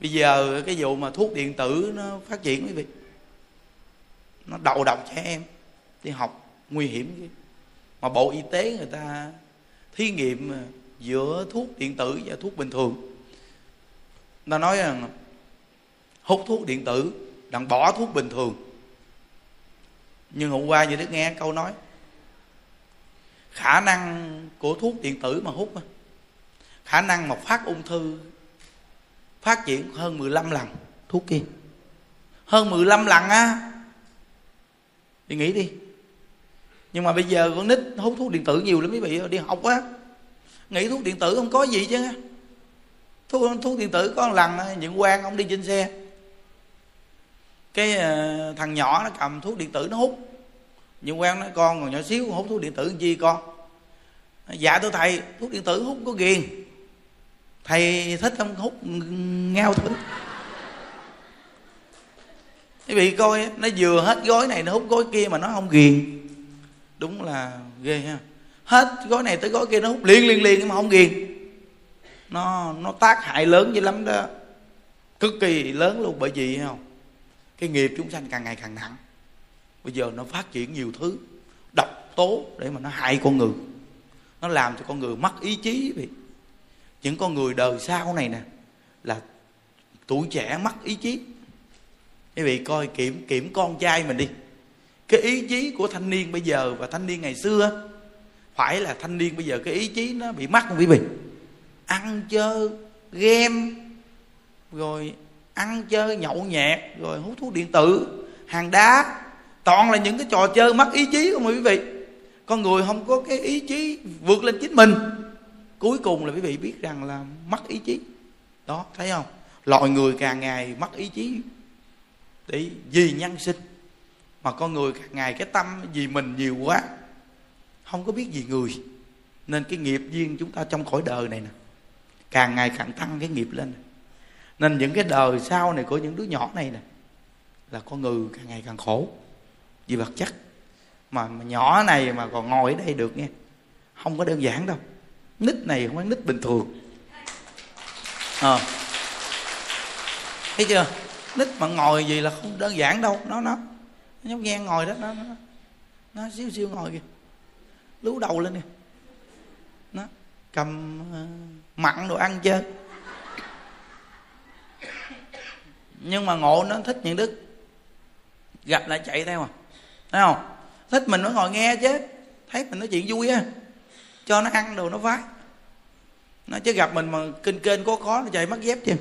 bây giờ cái vụ mà thuốc điện tử nó phát triển quý vị, nó đầu độc trẻ em đi học, nguy hiểm chứ mà bộ y tế người ta thí nghiệm à, giữa thuốc điện tử và thuốc bình thường. Ta nói rằng hút thuốc điện tử, đặng bỏ thuốc bình thường. Nhưng hôm qua như đức nghe câu nói, khả năng của thuốc điện tử mà hút khả năng mà phát ung thư phát triển hơn 15 lần. Thuốc kia. Hơn 15 lần á. Thì nghĩ đi. Nhưng mà bây giờ con nít hút thuốc điện tử nhiều lắm quý vị đi học á. Nghĩ thuốc điện tử không có gì chứ thuốc thuốc điện tử có một lần những quan ông đi trên xe. Cái uh, thằng nhỏ nó cầm thuốc điện tử nó hút. Những quan nói con còn nhỏ xíu hút thuốc điện tử làm chi con? Dạ tôi thầy thuốc điện tử hút có ghiền thầy thích không hút ngao thử. Quý vị coi, nó vừa hết gói này, nó hút gói kia mà nó không ghiền. Đúng là ghê ha. Hết gói này tới gói kia nó hút liền liền liền mà không ghiền. Nó nó tác hại lớn dữ lắm đó. Cực kỳ lớn luôn, bởi vì không cái nghiệp chúng sanh càng ngày càng nặng. Bây giờ nó phát triển nhiều thứ, độc tố để mà nó hại con người. Nó làm cho con người mất ý chí vậy những con người đời sau này nè, là tuổi trẻ mất ý chí. Quý vị coi kiểm kiểm con trai mình đi. Cái ý chí của thanh niên bây giờ và thanh niên ngày xưa phải là thanh niên bây giờ cái ý chí nó bị mắc không quý vị ăn chơi, game, rồi ăn chơi nhậu nhẹt, rồi hút thuốc điện tử, hàng đá. Toàn là những cái trò chơi mất ý chí không quý vị? Con người không có cái ý chí vượt lên chính mình cuối cùng là quý vị biết rằng là mất ý chí. Đó thấy không? Loài người càng ngày mất ý chí để vì nhân sinh. Mà con người càng ngày cái tâm vì mình nhiều quá không có biết gì người. Nên cái nghiệp duyên chúng ta trong khỏi đời này nè càng ngày càng tăng cái nghiệp lên. Nên những cái đời sau này của những đứa nhỏ này nè là con người càng ngày càng khổ vì vật chất. Mà, mà nhỏ này mà còn ngồi ở đây được nghe không có đơn giản đâu nít này không phải nít bình thường. À. thấy chưa? Nít mà ngồi gì là không đơn giản đâu. Nó nó nó nghe ngồi đó nó nó, nó xíu xíu ngồi kìa. Lú đầu lên kìa. Nó cầm uh, mặn đồ ăn chơi. Nhưng mà ngộ nó thích những đức gặp lại chạy theo à. Thấy không? Thích mình nó ngồi nghe chứ. Thấy mình nói chuyện vui á cho nó ăn đồ nó vái. Nó chứ gặp mình mà kinh kênh có khó, nó chạy mất dép chứ.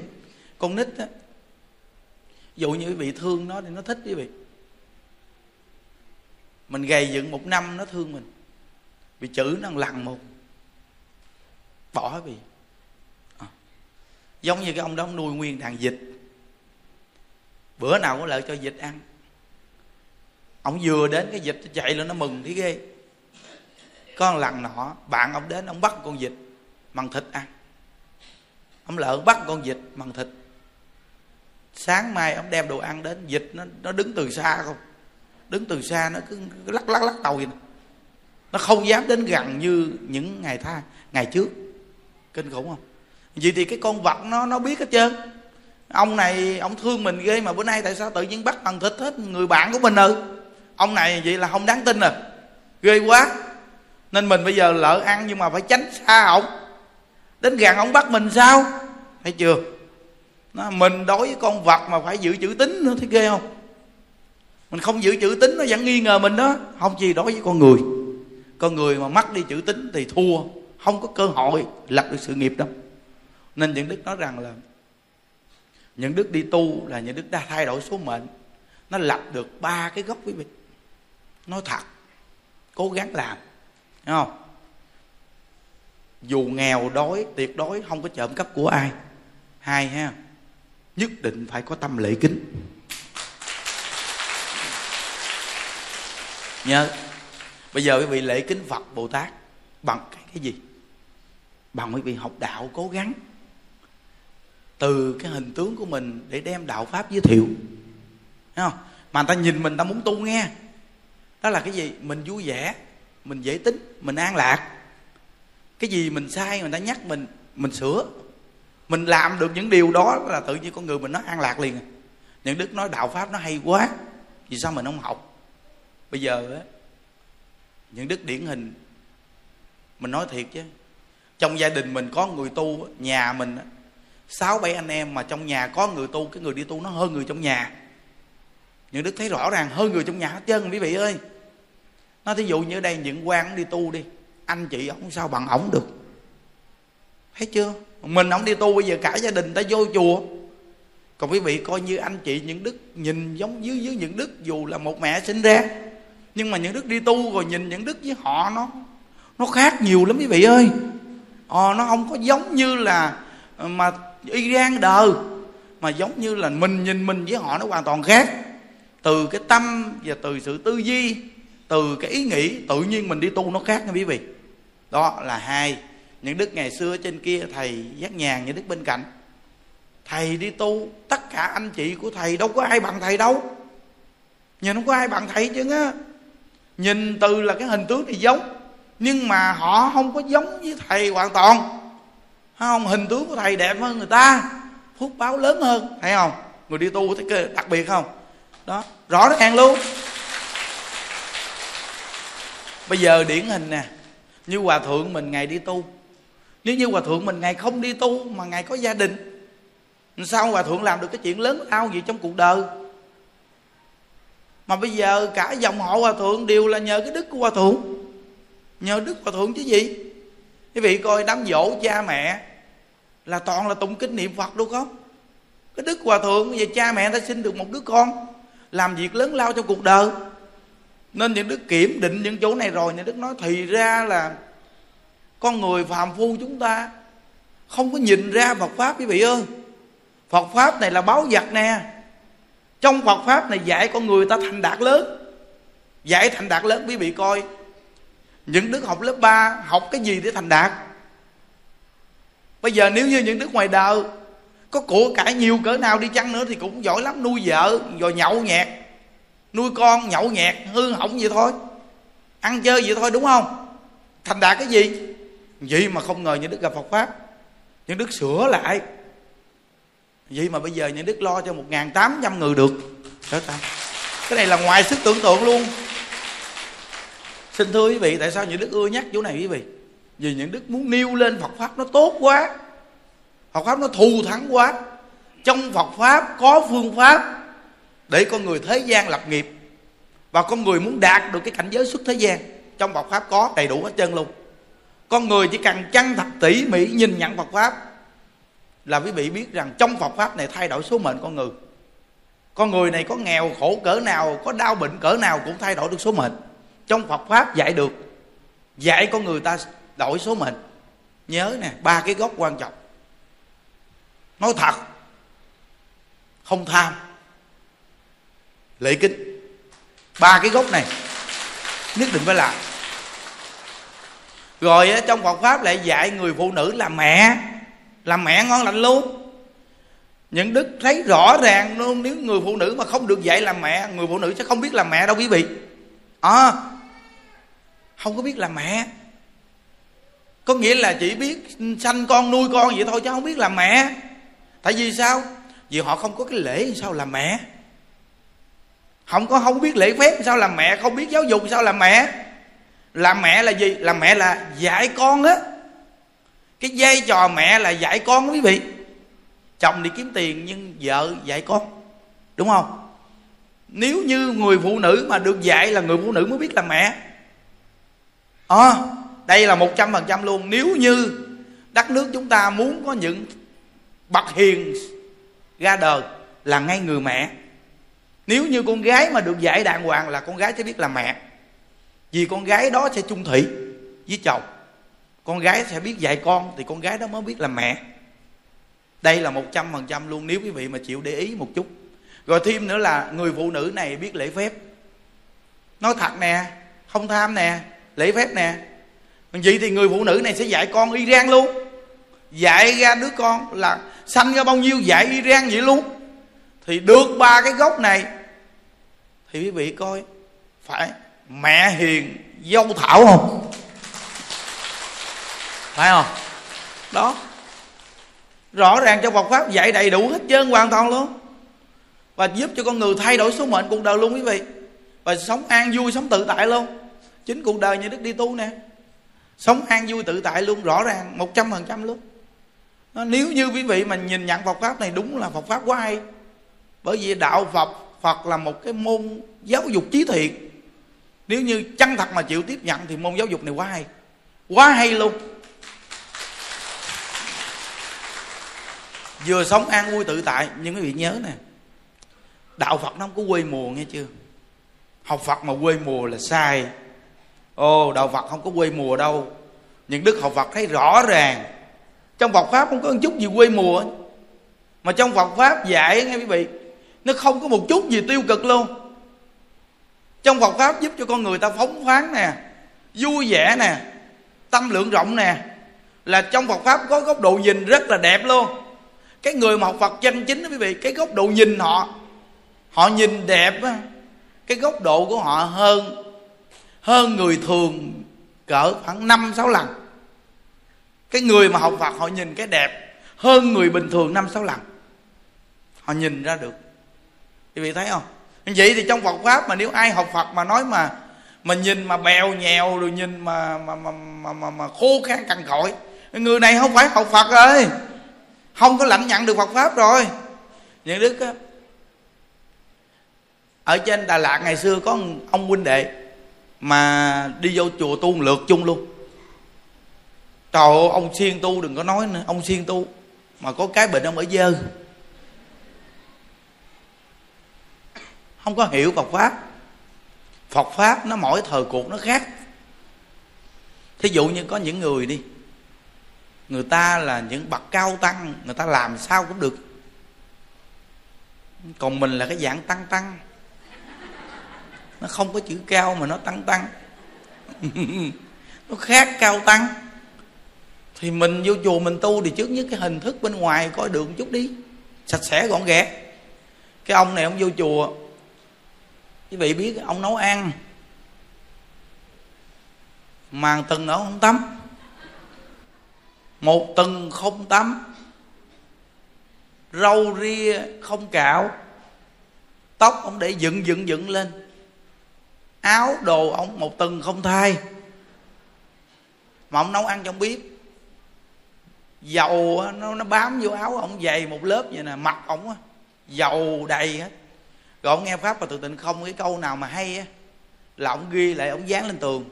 Con nít á dụ như quý vị thương nó thì nó thích quý vị. Mình gầy dựng một năm nó thương mình. Bị chữ nó lằn một bỏ vì à. giống như cái ông đó, ông nuôi nguyên đàn dịch bữa nào có lợi cho dịch ăn. Ông vừa đến cái dịch chạy lên nó mừng thấy ghê có một lần nọ bạn ông đến ông bắt con vịt bằng thịt ăn. Ông lợn bắt con vịt bằng thịt. Sáng mai ông đem đồ ăn đến vịt nó nó đứng từ xa không? Đứng từ xa nó cứ, lắc lắc lắc đầu vậy nó không dám đến gần như những ngày tha ngày trước. Kinh khủng không? Vậy thì cái con vật nó nó biết hết trơn. Ông này ông thương mình ghê mà bữa nay tại sao tự nhiên bắt bằng thịt hết người bạn của mình ừ ông này vậy là không đáng tin à ghê quá nên mình bây giờ lỡ ăn nhưng mà phải tránh xa ổng. Đến gần ổng bắt mình sao? Thấy chưa? Nó, mình đối với con vật mà phải giữ chữ tính nữa thấy ghê không? Mình không giữ chữ tính nó vẫn nghi ngờ mình đó. Không gì đối với con người. Con người mà mắc đi chữ tính thì thua. Không có cơ hội lập được sự nghiệp đâu. Nên những đức nói rằng là những đức đi tu là những đức đã thay đổi số mệnh. Nó lập được ba cái gốc quý vị. Nói thật cố gắng làm. Thấy không? Dù nghèo đói tuyệt đối không có trộm cắp của ai. Hai ha? Nhất định phải có tâm lễ kính. Nhớ bây giờ quý vị lễ kính phật bồ tát bằng cái, cái gì? Bằng quý vị học đạo cố gắng. Từ cái hình tướng của mình để đem đạo pháp giới thiệu. Thấy không? Mà người ta nhìn mình ta muốn tu nghe. Đó là cái gì? Mình vui vẻ mình dễ tính, mình an lạc. Cái gì mình sai, người ta nhắc mình mình sửa. Mình làm được những điều đó là tự nhiên con người mình nó an lạc liền. Những đức nói đạo pháp nó hay quá, vì sao mình không học? Bây giờ á, những đức điển hình, mình nói thiệt chứ. Trong gia đình mình có người tu nhà mình sáu bảy anh em mà trong nhà có người tu, cái người đi tu nó hơn người trong nhà. Những đức thấy rõ ràng hơn người trong nhà hết trơn, quý vị ơi nó thí dụ như đây những quan đi tu đi anh chị ông sao bằng ổng được? Thấy chưa? Mình ông đi tu bây giờ cả gia đình ta vô chùa. Còn quý vị coi như anh chị những đức nhìn giống dưới dưới những đức dù là một mẹ sinh ra nhưng mà những đức đi tu rồi nhìn những đức với họ nó nó khác nhiều lắm quý vị ơi. Ờ, nó không có giống như là ờ, mà y gan đời mà giống như là mình nhìn mình với họ nó hoàn toàn khác. Từ cái tâm và từ sự tư duy từ cái ý nghĩ tự nhiên mình đi tu nó khác nha quý vị. Đó là hai, những đức ngày xưa trên kia thầy giác nhàn, những đức bên cạnh. Thầy đi tu, tất cả anh chị của thầy, đâu có ai bằng thầy đâu. Nhìn không có ai bằng thầy chứ á. Nhìn từ là cái hình tướng thì giống, nhưng mà họ không có giống với thầy hoàn toàn. Không? Hình tướng của thầy đẹp hơn người ta, phúc báo lớn hơn, thấy không? Người đi tu thấy đặc biệt không? Đó, rõ ràng luôn bây giờ điển hình nè, như hòa thượng mình ngày đi tu. Nếu như hòa thượng mình ngày không đi tu mà ngày có gia đình, sao hòa thượng làm được cái chuyện lớn lao gì trong cuộc đời? Mà bây giờ cả dòng họ hòa thượng đều là nhờ cái đức của hòa thượng. Nhờ đức hòa thượng chứ gì? Quý vị coi đám dỗ cha mẹ là toàn là tụng kinh niệm phật đúng không cái đức hòa thượng về cha mẹ ta sinh được một đứa con, làm việc lớn lao trong cuộc đời nên những đức kiểm định những chỗ này rồi, những đức nói thì ra là con người phàm phu chúng ta không có nhìn ra Phật pháp quý vị ơi. Phật pháp này là báo vật nè. Trong Phật pháp này dạy con người ta thành đạt lớn. Dạy thành đạt lớn quý vị coi. Những đức học lớp 3 học cái gì để thành đạt? Bây giờ nếu như những đức ngoài đời có của cải nhiều cỡ nào đi chăng nữa thì cũng giỏi lắm, nuôi vợ, rồi nhậu nhẹt nuôi con, nhậu nhẹt, hư hỏng vậy thôi. Ăn chơi vậy thôi, đúng không? Thành đạt cái gì? Vậy mà không ngờ những đức gặp phật pháp. Những đức sửa lại. Vậy mà bây giờ những đức lo cho một ngàn tám trăm người được. Đó ta. Cái này là ngoài sức tưởng tượng luôn. Xin thưa quý vị, tại sao những đức ưa nhắc chỗ này quý vị? Vì những đức muốn nêu lên phật pháp nó tốt quá. Phật pháp nó thù thắng quá. Trong phật pháp có phương pháp để con người thế gian lập nghiệp. Và con người muốn đạt được cái cảnh giới xuất thế gian, trong Phật pháp có đầy đủ hết chân luôn. Con người chỉ cần chân thật tỉ mỉ nhìn nhận Phật pháp là quý vị biết rằng trong Phật pháp này thay đổi số mệnh con người. Con người này có nghèo, khổ cỡ nào, có đau bệnh cỡ nào cũng thay đổi được số mệnh. Trong Phật pháp dạy được, dạy con người ta đổi số mệnh. Nhớ nè, ba cái gốc quan trọng. Nói thật, không tham lễ kính. Ba cái gốc này nhất định phải làm. Rồi trong Phật pháp lại dạy người phụ nữ làm mẹ. Làm mẹ ngon lành luôn. Những đức thấy rõ ràng luôn nếu người phụ nữ mà không được dạy làm mẹ người phụ nữ sẽ không biết làm mẹ đâu quý vị. À, không có biết làm mẹ. Có nghĩa là chỉ biết sanh con nuôi con vậy thôi chứ không biết làm mẹ. Tại vì sao? Vì họ không có cái lễ sao làm mẹ không có không biết lễ phép sao làm mẹ không biết giáo dục sao làm mẹ. Làm mẹ là gì? Làm mẹ là dạy con á cái vai trò mẹ là dạy con quý vị. Chồng đi kiếm tiền nhưng vợ dạy con. Đúng không? Nếu như người phụ nữ mà được dạy là người phụ nữ mới biết làm mẹ. À, đây là một trăm phần trăm luôn. Nếu như đất nước chúng ta muốn có những bậc hiền ra đời là ngay người mẹ nếu như con gái mà được dạy đàng hoàng là con gái sẽ biết làm mẹ. Vì con gái đó sẽ chung thủy với chồng. Con gái sẽ biết dạy con, thì con gái đó mới biết làm mẹ. Đây là một trăm phần trăm luôn, nếu quý vị mà chịu để ý một chút. Rồi thêm nữa là người phụ nữ này biết lễ phép. Nói thật nè, không tham nè, lễ phép nè. Vậy thì người phụ nữ này sẽ dạy con y rang luôn. Dạy ra đứa con là sanh ra bao nhiêu dạy y rang vậy luôn. Thì được ba cái gốc này thì quý vị coi, phải mẹ hiền, dâu thảo không? Phải không? Đó. Rõ ràng trong Phật pháp dạy đầy đủ hết trơn hoàn toàn luôn. Và giúp cho con người thay đổi số mệnh cuộc đời luôn quý vị. Và sống an vui, sống tự tại luôn. Chính cuộc đời như đức đi tu nè. Sống an vui, tự tại luôn, rõ ràng, một trăm phần trăm luôn. Nếu như quý vị mà nhìn nhận Phật pháp này đúng là Phật pháp quá hay bởi vì đạo Phật Phật là một cái môn giáo dục trí thiện. Nếu như chân thật mà chịu tiếp nhận thì môn giáo dục này quá hay. Quá hay luôn. Vừa sống an vui tự tại, nhưng quý vị nhớ nè, đạo phật nó không có quê mùa nghe chưa? Học phật mà quê mùa là sai. Ồ, đạo phật không có quê mùa đâu. Những đức học phật thấy rõ ràng. Trong phật pháp không có một chút gì quê mùa. Mà trong phật pháp dạy, nghe quý vị nó không có một chút gì tiêu cực luôn. Trong Phật pháp giúp cho con người ta phóng khoáng nè, vui vẻ nè, tâm lượng rộng nè, là trong Phật pháp có góc độ nhìn rất là đẹp luôn. Cái người mà học Phật chân chính đó, quý vị, cái góc độ nhìn họ họ nhìn đẹp á, cái góc độ của họ hơn hơn người thường cỡ khoảng năm, sáu lần. Cái người mà học Phật họ nhìn cái đẹp hơn người bình thường năm, sáu lần. Họ nhìn ra được quý vị thấy không? Vậy thì trong Phật pháp mà nếu ai học Phật mà nói mà mà nhìn mà bèo nhèo rồi nhìn mà mà mà mà, mà, mà khô khan cằn cội người này không phải học Phật rồi. Không có lãnh nhận được Phật pháp rồi. Những đức á ở trên Đà Lạt ngày xưa có ông huynh đệ mà đi vô chùa tu một lượt chung luôn. Trời ơi ông siêng tu đừng có nói nữa ông siêng tu. Mà có cái bệnh ông ở dơ. Không có hiểu Phật pháp. Phật pháp nó mỗi thời cuộc nó khác. Thí dụ như có những người đi, người ta là những bậc cao tăng, người ta làm sao cũng được. Còn mình là cái dạng tăng tăng. Nó không có chữ cao mà nó tăng tăng. Nó khác cao tăng. Thì mình vô chùa mình tu thì trước nhất cái hình thức bên ngoài coi được một chút đi. Sạch sẽ gọn ghẽ cái ông này ông vô chùa quý vị biết ông nấu ăn. Màn từng ông không tắm. Một tuần không tắm. Râu ria không cạo. Tóc ông để dựng dựng dựng lên. Áo đồ ông một tuần không thay. Mà ông nấu ăn trong bếp dầu nó nó bám vô áo ông, dày một lớp vậy nè, mặt ông á, dầu đầy hết rồi ông nghe pháp và tự tịnh không cái câu nào mà hay á, là ông ghi lại, ông dán lên tường.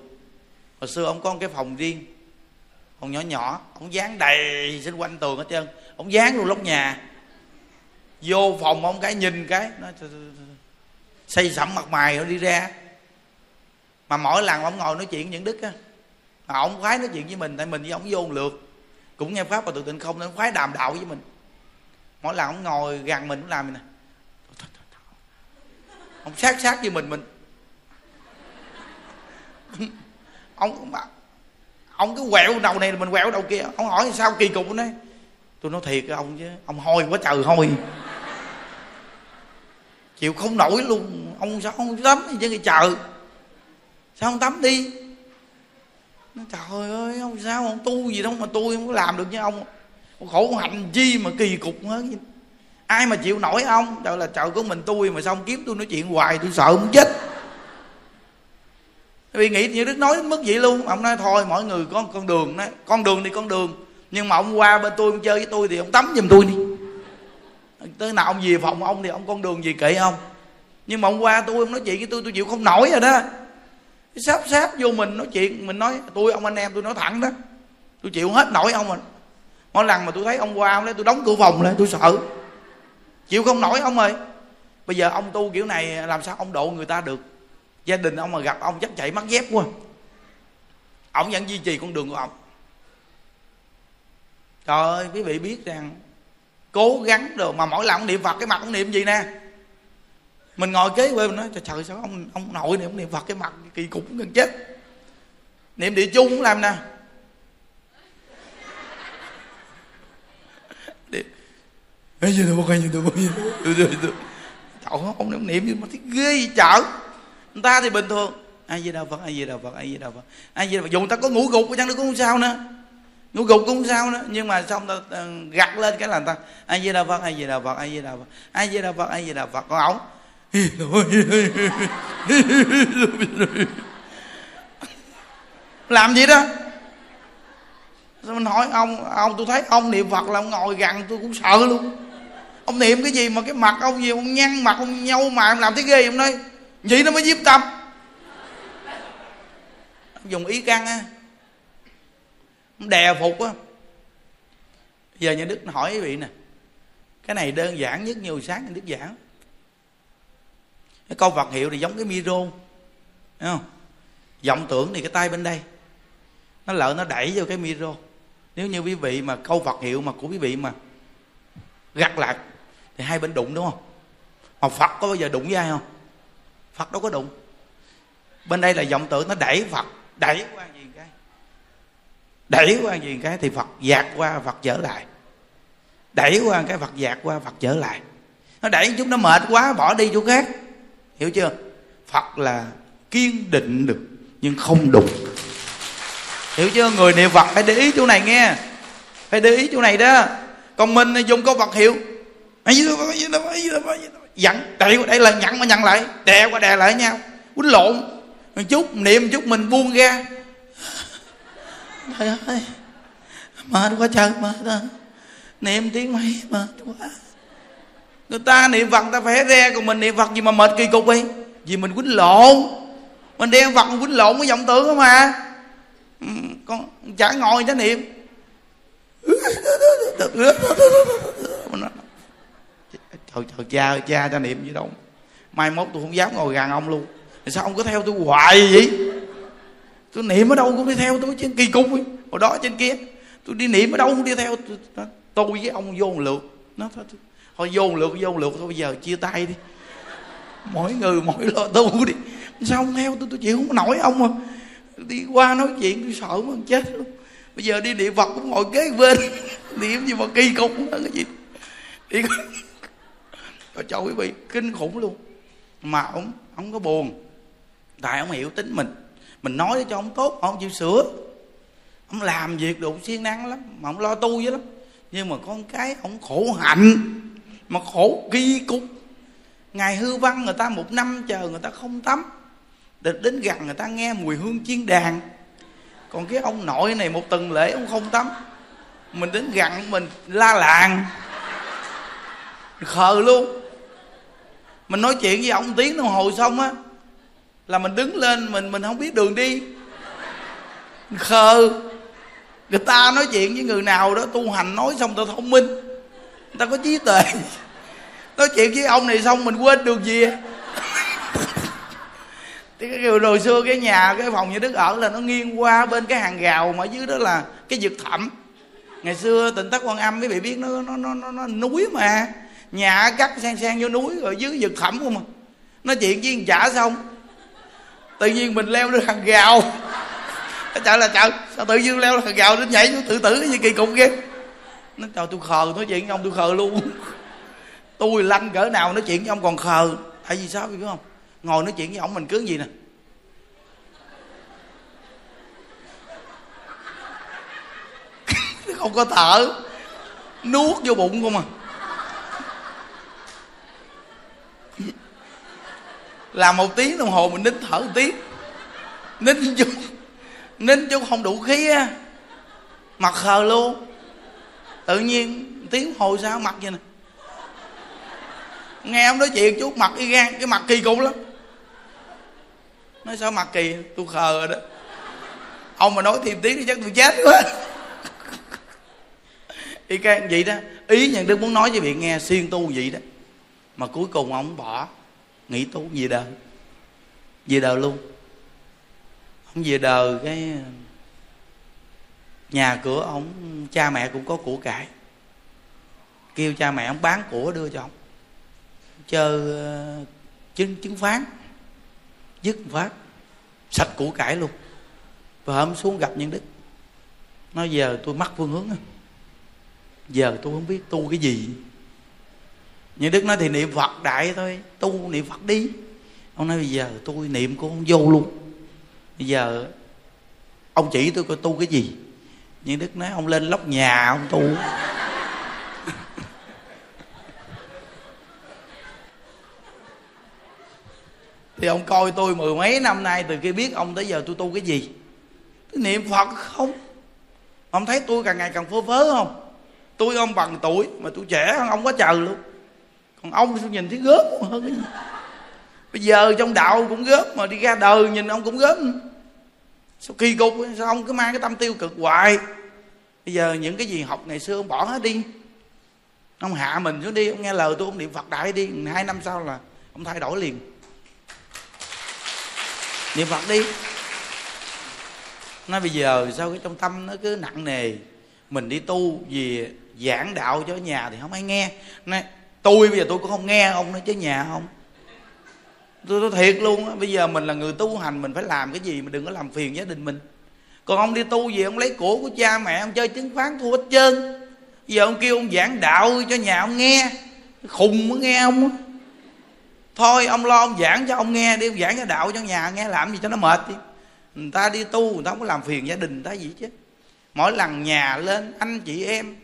Hồi xưa ông có một cái phòng riêng, phòng nhỏ nhỏ, ông dán đầy xung quanh tường hết trơn. Ông dán luôn lóc nhà. Vô phòng ông cái nhìn cái nó xây sẩm mặt mày rồi đi ra. Mà mỗi lần ông ngồi nói chuyện với những đức á, mà ông khoái nói chuyện với mình, tại mình với ông vô một lượt. Cũng nghe pháp và tự tịnh không, nên khoái đàm đạo với mình. Mỗi lần ông ngồi gần mình cũng làm nè? Ông sát sát với mình mình. Ông ông cứ quẹo đầu này mình quẹo đầu kia. Ông hỏi sao kỳ cục đấy tôi nói thiệt ông chứ ông hôi quá trời hôi. Chịu không nổi luôn. Ông sao không tắm gì chứ chờ sao không tắm đi? Nói, trời ơi ông sao ông tu gì đâu mà tôi không có làm được như ông. Khổ hạnh chi mà kỳ cục hết ai mà chịu nổi ông trời là trời của mình, tôi mà xong kiếm tôi nói chuyện hoài, tôi sợ muốn chết. Vì nghĩ như đức nói đến mức vậy luôn. Ông nói, thôi mọi người có con đường đó. Con đường thì con đường, nhưng mà ông qua bên tôi, ông chơi với tôi thì ông tắm giùm tôi đi. Tới nào ông về phòng ông thì ông con đường gì kệ ông? Nhưng mà ông qua tôi, ông nói chuyện với tôi tôi chịu không nổi rồi đó. Sắp sáp vô mình nói chuyện, mình nói, tôi, ông, anh em tôi nói thẳng đó. Tôi chịu hết nổi ông rồi. Mỗi lần mà tôi thấy ông qua, ông lấy tôi đóng cửa phòng lên tôi sợ chịu không nổi ông ơi. Bây giờ ông tu kiểu này làm sao ông độ người ta được? Gia đình ông mà gặp ông chắc chạy mất dép quá. Ông vẫn duy trì con đường của ông. Trời ơi quý vị biết rằng cố gắng rồi mà mỗi lần ông niệm phật cái mặt ông niệm gì nè? Mình ngồi kế bên mình nói trời, trời sao ông ông nội này ông niệm phật cái mặt kỳ cục gần chết. Niệm địa chung cũng làm nè. Ê gì đâu coi gì đâu coi gì Trời ơi ông niệm gì mà thấy ghê gì chợ Người ta thì bình thường ai gì đâu Phật ai gì đâu Phật ai gì đâu Phật ai gì đâu Phật dù người ta có ngủ gục chăng nữa cũng không sao nữa ngủ gục cũng không sao nữa nhưng mà xong ta ờ, gặt lên cái là ta ai với đà phật ai với đà phật ai với đà phật ai với đà phật ai với đà phật còn ổng làm gì đó Sao mình hỏi ông ông tôi thấy ông niệm phật là ông ngồi gần tôi cũng sợ luôn ông niệm cái gì mà cái mặt ông gì, ông nhăn mặt, ông nhâu mà ông làm thấy ghê ông nói, vậy nó mới diếp tâm. Ông dùng ý căn á, ông đè phục á. Giờ nhà đức hỏi quý vị nè, cái này đơn giản nhất, nhiều sáng nhà đức giảng. Cái câu Phật hiệu thì giống cái micro, thấy không? Vọng tưởng thì cái tay bên đây. Nó lỡ nó đẩy vô cái micro. Nếu như quý vị mà câu Phật hiệu mà của quý vị mà gặt lại thì hai bên đụng, đúng không? Mà Phật có bao giờ đụng với ai không? Phật đâu có đụng. Bên đây là vọng tưởng, nó đẩy Phật. Đẩy qua gì cái? Đẩy qua gì cái thì Phật dạt qua, Phật trở lại. Đẩy qua cái, Phật dạt qua, Phật trở lại. Nó đẩy chúng nó mệt quá, bỏ đi chỗ khác. Hiểu chưa? Phật là kiên định được, nhưng không đụng. Hiểu chưa? Người niệm phật phải để ý chỗ này nghe. Phải để ý chỗ này đó. Còn mình dùng câu phật hiệu dặn đẩy đây là nhận mà nhận lại, đè qua đè lại nhau. Quýnh lộn. Một chút niệm một chút mình buông ra. Trời ơi, mệt quá trời mệt à. niệm tiếng mấy mệt quá. Người ta niệm phật ta phải re còn mình niệm phật gì mà mệt kỳ cục đi vì mình quýnh lộn. Mình đem phật quýnh lộn với vọng tưởng không mà con chả ngồi cho niệm thôi trời cha cha cho niệm gì đâu. Mai mốt tôi không dám ngồi gần ông luôn. Sao ông cứ theo tôi hoài vậy? Tôi niệm ở đâu cũng đi theo tôi trên kỳ cục hồi đó trên kia tôi đi niệm ở đâu cũng đi theo tôi, tôi với ông vô một lượt. Nó thôi thôi vô lượt vô lượt thôi bây giờ chia tay đi. Mỗi người mỗi lo tu đi. Sao ông theo tôi? Tôi chịu không nổi ông mà. Đi qua nói chuyện tôi sợ mà chết luôn. Bây giờ đi địa phật cũng ngồi kế bên. Niệm gì mà kỳ cục cái gì? Đi có cho quý vị kinh khủng luôn. Mà ông ông có buồn. Tại ông hiểu tính mình. Mình nói cho ông tốt, ông chịu sửa. Ông làm việc đủ siêng năng lắm, mà ông lo tu dữ lắm. Nhưng mà con cái ông khổ hạnh, mà khổ kỳ cục. Ngày hư văn người ta một năm chờ người ta không tắm. Địch đến gần người ta nghe mùi hương chiên đàn. Còn cái ông nội này một tuần lễ ông không tắm. Mình đến gần mình la làng. Khờ luôn mình nói chuyện với ông tiếng đồng hồ xong á là mình đứng lên mình mình không biết đường đi. Khờ. Người ta nói chuyện với người nào đó tu hành nói xong ta thông minh. Người ta có trí tuệ. Nói chuyện với ông này xong mình quên được gì thì cái kiểu hồi xưa cái nhà cái phòng như đức ở là nó nghiêng qua bên cái hàng rào mà dưới đó là cái vực thẳm. Ngày xưa tỉnh thất quan âm quý vị biết nó nó nó nó, nó núi mà nhà cắt sang sang vô núi rồi dưới vực thẳm không à? nói chuyện với chả xong tự nhiên mình leo lên hàng rào trời là trời, sao tự nhiên leo lên hàng rào đến nhảy tự tử cái gì kỳ cục ghê nó, trời, tôi khờ, nói chuyện với ông tôi khờ luôn. Tôi lanh cỡ nào nói chuyện với ông còn khờ. Tại vì sao biết không? Ngồi nói chuyện với ông mình cứ gì nè? Không có thở. Nuốt vô bụng không à. làm một tiếng đồng hồ mình nín thở một tiếng. Nín chút nín chút không đủ khí á. Mặt khờ luôn. Tự nhiên tiếng hồi sao mặt vậy nè. Nghe ông nói chuyện chút mặt y gan, cái mặt kỳ cục lắm. Nói sao mặt kỳ, tôi khờ rồi đó. Ông mà nói thêm tiếng thì chắc tôi chết quá. Y gan vậy đó. Ý nhận đức muốn nói với vị nghe xuyên tu vậy đó mà cuối cùng ông bỏ. Nghỉ tu về đời. Về đời luôn. Ông về đời cái, nhà cửa ông, cha mẹ cũng có của cải. Kêu cha mẹ ông bán của đưa cho ông. Chơi ờ, chứng chứng phán. Dứt phát. Sạch củ cải luôn. Và hôm xuống gặp nhân đức. Nói, giờ tôi mắc phương hướng giờ tôi không biết tu cái gì như đức nói thì niệm phật đại thôi, tu niệm phật đi. Ông nói bây giờ tôi niệm cũng không vô luôn. Bây giờ ông chỉ tôi coi tu cái gì? Như đức nói ông lên lóc nhà ông tu. Thì ông coi tôi mười mấy năm nay từ khi biết ông tới giờ tôi tu cái gì? Tôi niệm phật không? Ông thấy tôi càng ngày càng phơ phớ không? Tôi ông bằng tuổi mà tôi trẻ hơn ông quá trời luôn ông nhìn thấy gớm hơn bây giờ trong đạo cũng gớm mà đi ra đời nhìn ông cũng gớm. Sao kỳ cục sao ông cứ mang cái tâm tiêu cực hoài? Bây giờ những cái gì học ngày xưa ông bỏ hết đi. Ông hạ mình xuống đi, ông nghe lời tôi, ông niệm phật đại đi. Hai năm sau là ông thay đổi liền. Niệm phật đi. Nói bây giờ sao cái trong tâm nó cứ nặng nề? Mình đi tu vì giảng đạo cho nhà thì không ai nghe. Nói tôi bây giờ tôi cũng không nghe ông nói chứ nhà không. Tôi nói thiệt luôn á, bây giờ mình là người tu hành, mình phải làm cái gì mà đừng có làm phiền gia đình mình. Còn ông đi tu gì ông lấy của của cha mẹ, ông chơi chứng khoán thua hết trơn. Giờ ông kêu ông giảng đạo cho nhà ông nghe, khùng mới nghe ông thôi, ông lo ông giảng cho ông nghe đi, ông giảng cho đạo cho nhà nghe, làm gì cho nó mệt đi. Người ta đi tu, người ta không có làm phiền gia đình người ta gì chứ. Mỗi lần nhà lên, anh chị em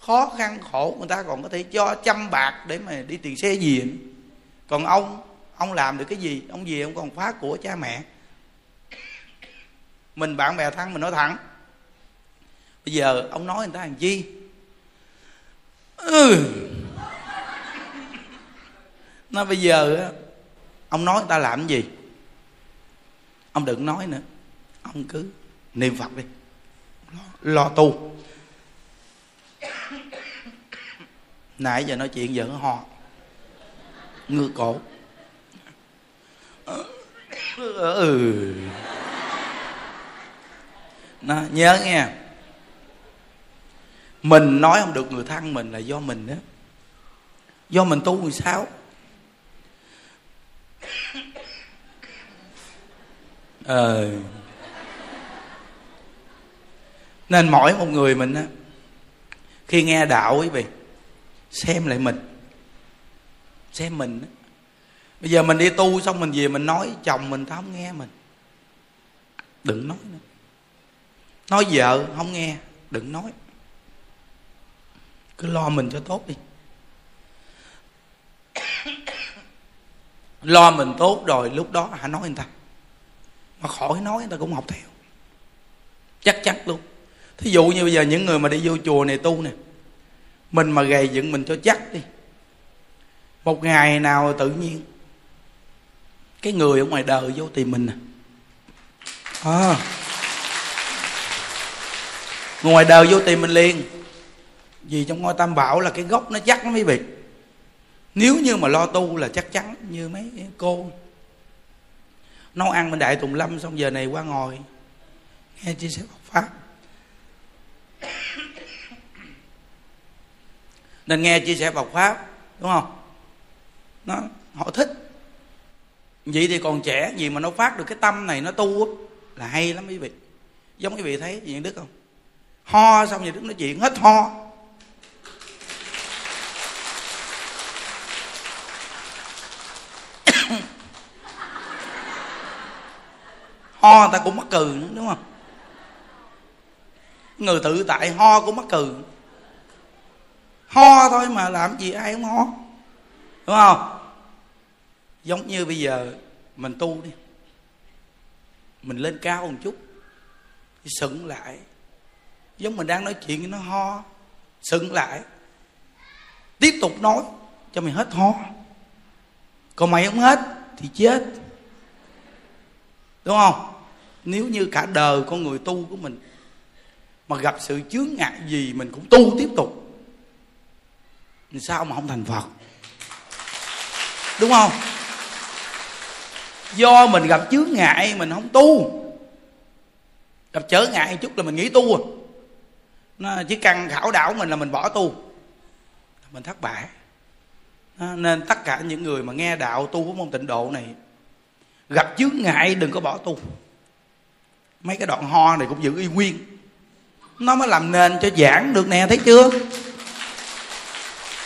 khó khăn khổ người ta còn có thể cho trăm bạc để mà đi tiền xe gì còn ông ông làm được cái gì? Ông gì ông còn phá của cha mẹ. Mình bạn bè thân mình nói thẳng. Bây giờ ông nói người ta làm chi? Ừ. nó bây giờ ông nói người ta làm cái gì? Ông đừng nói nữa. Ông cứ niệm phật đi. Lo, lo tu. Nãy giờ nói chuyện giờ nó ho cổ. Ừ. Nó nhớ nghe. Mình nói không được người thân mình là do mình đó do mình tu làm sao ờ. Nên mỗi một người mình á, khi nghe đạo quý vị xem lại mình. Xem mình bây giờ mình đi tu xong mình về mình nói, chồng mình tao không nghe mình. Đừng nói nữa. Nói vợ không nghe, đừng nói. Cứ lo mình cho tốt đi. Lo mình tốt rồi lúc đó hãy nói người ta? Mà khỏi nói người ta cũng học theo. Chắc chắn luôn. Thí dụ như bây giờ những người mà đi vô chùa này tu nè mình mà gầy dựng mình cho chắc đi. Một ngày nào tự nhiên cái người ở ngoài đời vô tìm mình à, à. ngoài đời vô tìm mình liền. Vì trong ngôi tam bảo là cái gốc nó chắc lắm quý vị. Nếu như mà lo tu là chắc chắn như mấy cô. Nấu ăn bên đại tùng lâm xong giờ này qua ngồi nghe chia sẻ Phật pháp nên nghe chia sẻ Phật pháp, đúng không? Nó, họ thích. Vậy thì còn trẻ, gì mà nó phát được cái tâm này nó tu là hay lắm quý vị. Giống quý vị thấy gì đức không? Ho xong rồi đức nói chuyện hết ho. Ho ta cũng mắc cừ nữa, đúng không? Người tự tại, ho cũng mắc cừ ho thôi mà làm gì ai không ho. Đúng không? Giống như bây giờ mình tu đi. Mình lên cao một chút sững lại. Giống mình đang nói chuyện nó ho, sững lại. Tiếp tục nói cho mày hết ho. Còn mày không hết thì chết. Đúng không? Nếu như cả đời con người tu của mình mà gặp sự chướng ngại gì mình cũng tu tiếp tục sao mà không thành phật? Đúng không? Do mình gặp chướng ngại, mình không tu. Gặp trở ngại chút là mình nghĩ tu à. Nó chỉ cần khảo đảo mình là mình bỏ tu. Mình thất bại. Nên tất cả những người mà nghe đạo tu của môn tịnh độ này, gặp chướng ngại đừng có bỏ tu. Mấy cái đoạn ho này cũng giữ y nguyên. Nó mới làm nền cho giảng được nè, thấy chưa?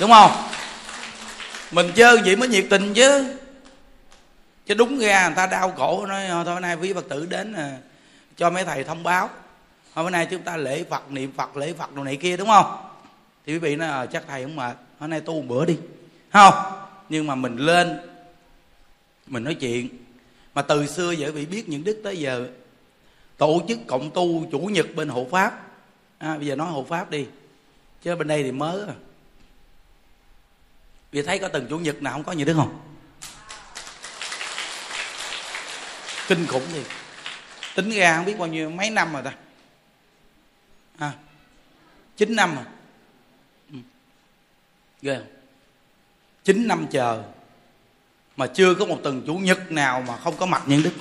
Đúng không? Mình chơi vậy mới nhiệt tình chứ. Chứ đúng ra người ta đau khổ nói thôi nay quý phật tử đến à, cho mấy thầy thông báo. Hôm nay chúng ta lễ phật niệm phật lễ phật đồ này kia đúng không? Thì quý vị nói à, chắc thầy không mệt hôm nay tu một bữa đi. Không? Nhưng mà mình lên mình nói chuyện. Mà từ xưa giờ vị biết những đức tới giờ tổ chức cộng tu chủ nhật bên hộ pháp. À, bây giờ nói hộ pháp đi. Chứ bên đây thì mới à vì thấy có từng chủ nhật nào không có như đức không? Kinh khủng gì tính ra không biết bao nhiêu, mấy năm rồi ta. À chín năm rồi. Ừ. ghê không? Chín năm chờ, mà chưa có một tuần chủ nhật nào mà không có mặt những đức.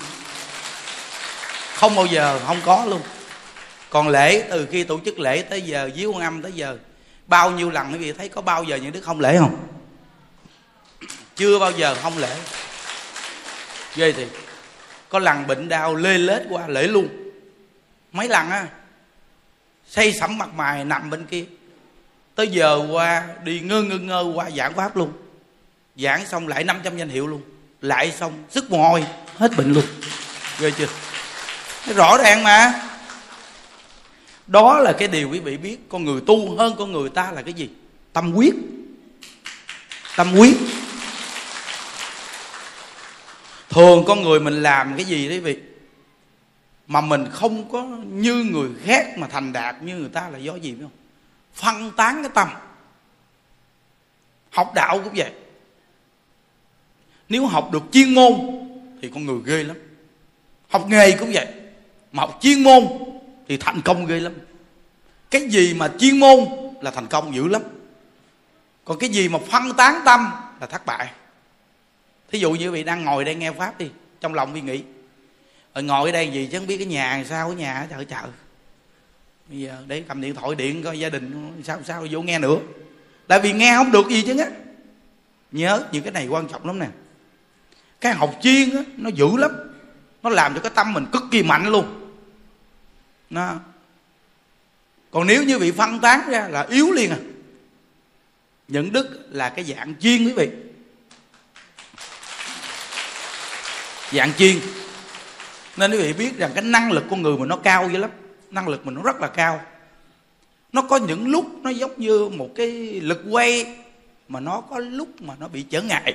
Không bao giờ, không có luôn. Còn lễ, từ khi tổ chức lễ tới giờ dưới quan âm tới giờ, bao nhiêu lần quý vị thấy có bao giờ những đức không lễ không? Chưa bao giờ không lễ. Ghê thì có lần bệnh đau, lê lết qua, lễ luôn. Mấy lần á xây sẩm mặt mày, nằm bên kia. Tới giờ qua, đi ngơ ngơ ngơ qua giảng pháp luôn. Giảng xong lại 500 danh hiệu luôn. Lại xong, sức mồ hôi, hết bệnh luôn. Ghê chưa? Nó rõ ràng mà. Đó là cái điều quý vị biết. Con người tu hơn con người ta là cái gì? Tâm quyết. Tâm quyết thường con người mình làm cái gì đấy vị? Mà mình không có như người khác mà thành đạt như người ta là do gì biết không? Phân tán cái tâm. Học đạo cũng vậy. Nếu học được chuyên môn thì con người ghê lắm. Học nghề cũng vậy. Mà học chuyên môn thì thành công ghê lắm. Cái gì mà chuyên môn là thành công dữ lắm. Còn cái gì mà phân tán tâm là thất bại thí dụ như vị đang ngồi đây nghe pháp đi, trong lòng vi nghĩ rồi ngồi ở đây gì chứ không biết cái nhà sao, cái nhà chợ chợ. Bây giờ để cầm điện thoại, điện coi gia đình sao sao vô nghe nữa. Tại vì nghe không được gì chứ á nhớ những cái này quan trọng lắm nè. Cái học chuyên á, nó dữ lắm. Nó làm cho cái tâm mình cực kỳ mạnh luôn. Nó còn nếu như bị phân tán ra là yếu liền à. Những đức là cái dạng chuyên quý vị. Dạng chuyên nên quý vị biết rằng cái năng lực con người mình nó cao dữ lắm. Năng lực mình nó rất là cao. Nó có những lúc nó giống như một cái lực quay mà nó có lúc mà nó bị trở ngại.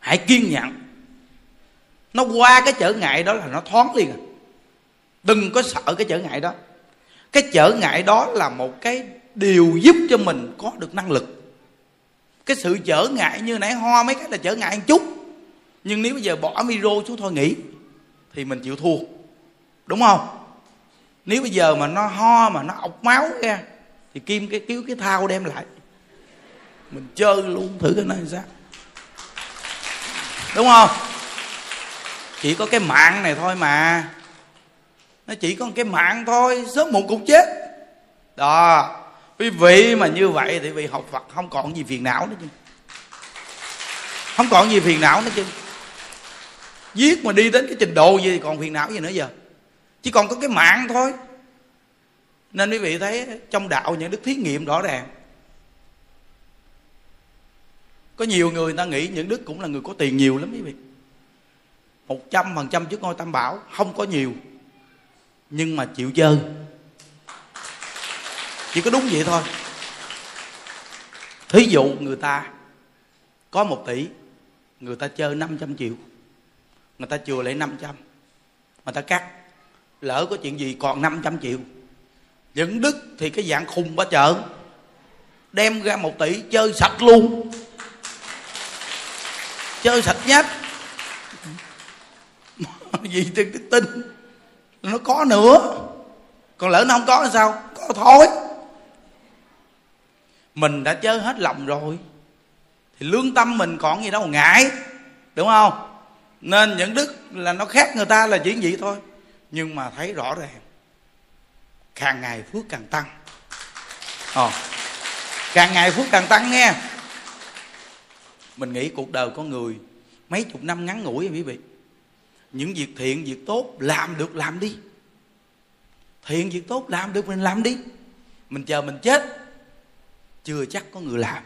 Hãy kiên nhẫn. Nó qua cái trở ngại đó là nó thoáng liền à. Đừng có sợ cái trở ngại đó. Cái trở ngại đó là một cái điều giúp cho mình có được năng lực. Cái sự trở ngại như nãy ho mấy cái là trở ngại một chút nhưng nếu bây giờ bỏ micro xuống thôi nghỉ, thì mình chịu thua. Đúng không? Nếu bây giờ mà nó ho, mà nó ọc máu ra, thì kim cái cứu cái thao đem lại. Mình chơi luôn thử cái này sao? Đúng không? Chỉ có cái mạng này thôi mà. Nó chỉ có cái mạng thôi, sớm muộn cũng chết. Đó. Quý vị mà như vậy thì vị học phật, không còn gì phiền não nữa chứ. Không còn gì phiền não nữa chứ giết mà đi đến cái trình độ gì thì còn phiền não gì nữa giờ. Chỉ còn có cái mạng thôi. Nên quý vị thấy trong đạo những đức thí nghiệm rõ ràng. Có nhiều người người ta nghĩ những đức cũng là người có tiền nhiều lắm quý vị. Một trăm phần trăm trước ngôi tam bảo, không có nhiều. Nhưng mà chịu chơi chỉ có đúng vậy thôi. Thí dụ người ta có một tỷ, người ta chơi 500 triệu người ta chừa lại 500 người ta cắt. Lỡ có chuyện gì còn 500 triệu. Những đức thì cái dạng khùng ba chợ đem ra một tỷ chơi sạch luôn. Chơi sạch nhất. Vì trên đức tin. Nó có nữa. Còn lỡ nó không có thì sao? Có thôi. Mình đã chơi hết lòng rồi. Thì lương tâm mình còn gì đâu, ngại. Đúng không? Nên những đức là nó khác người ta là chỉ vậy thôi. Nhưng mà thấy rõ ràng càng ngày phước càng tăng. Ồ, càng ngày phước càng tăng nghe. Mình nghĩ cuộc đời con người mấy chục năm ngắn ngủi quý vị. Những việc thiện việc tốt làm được làm đi. Thiện việc tốt làm được mình làm đi. Mình chờ mình chết chưa chắc có người làm.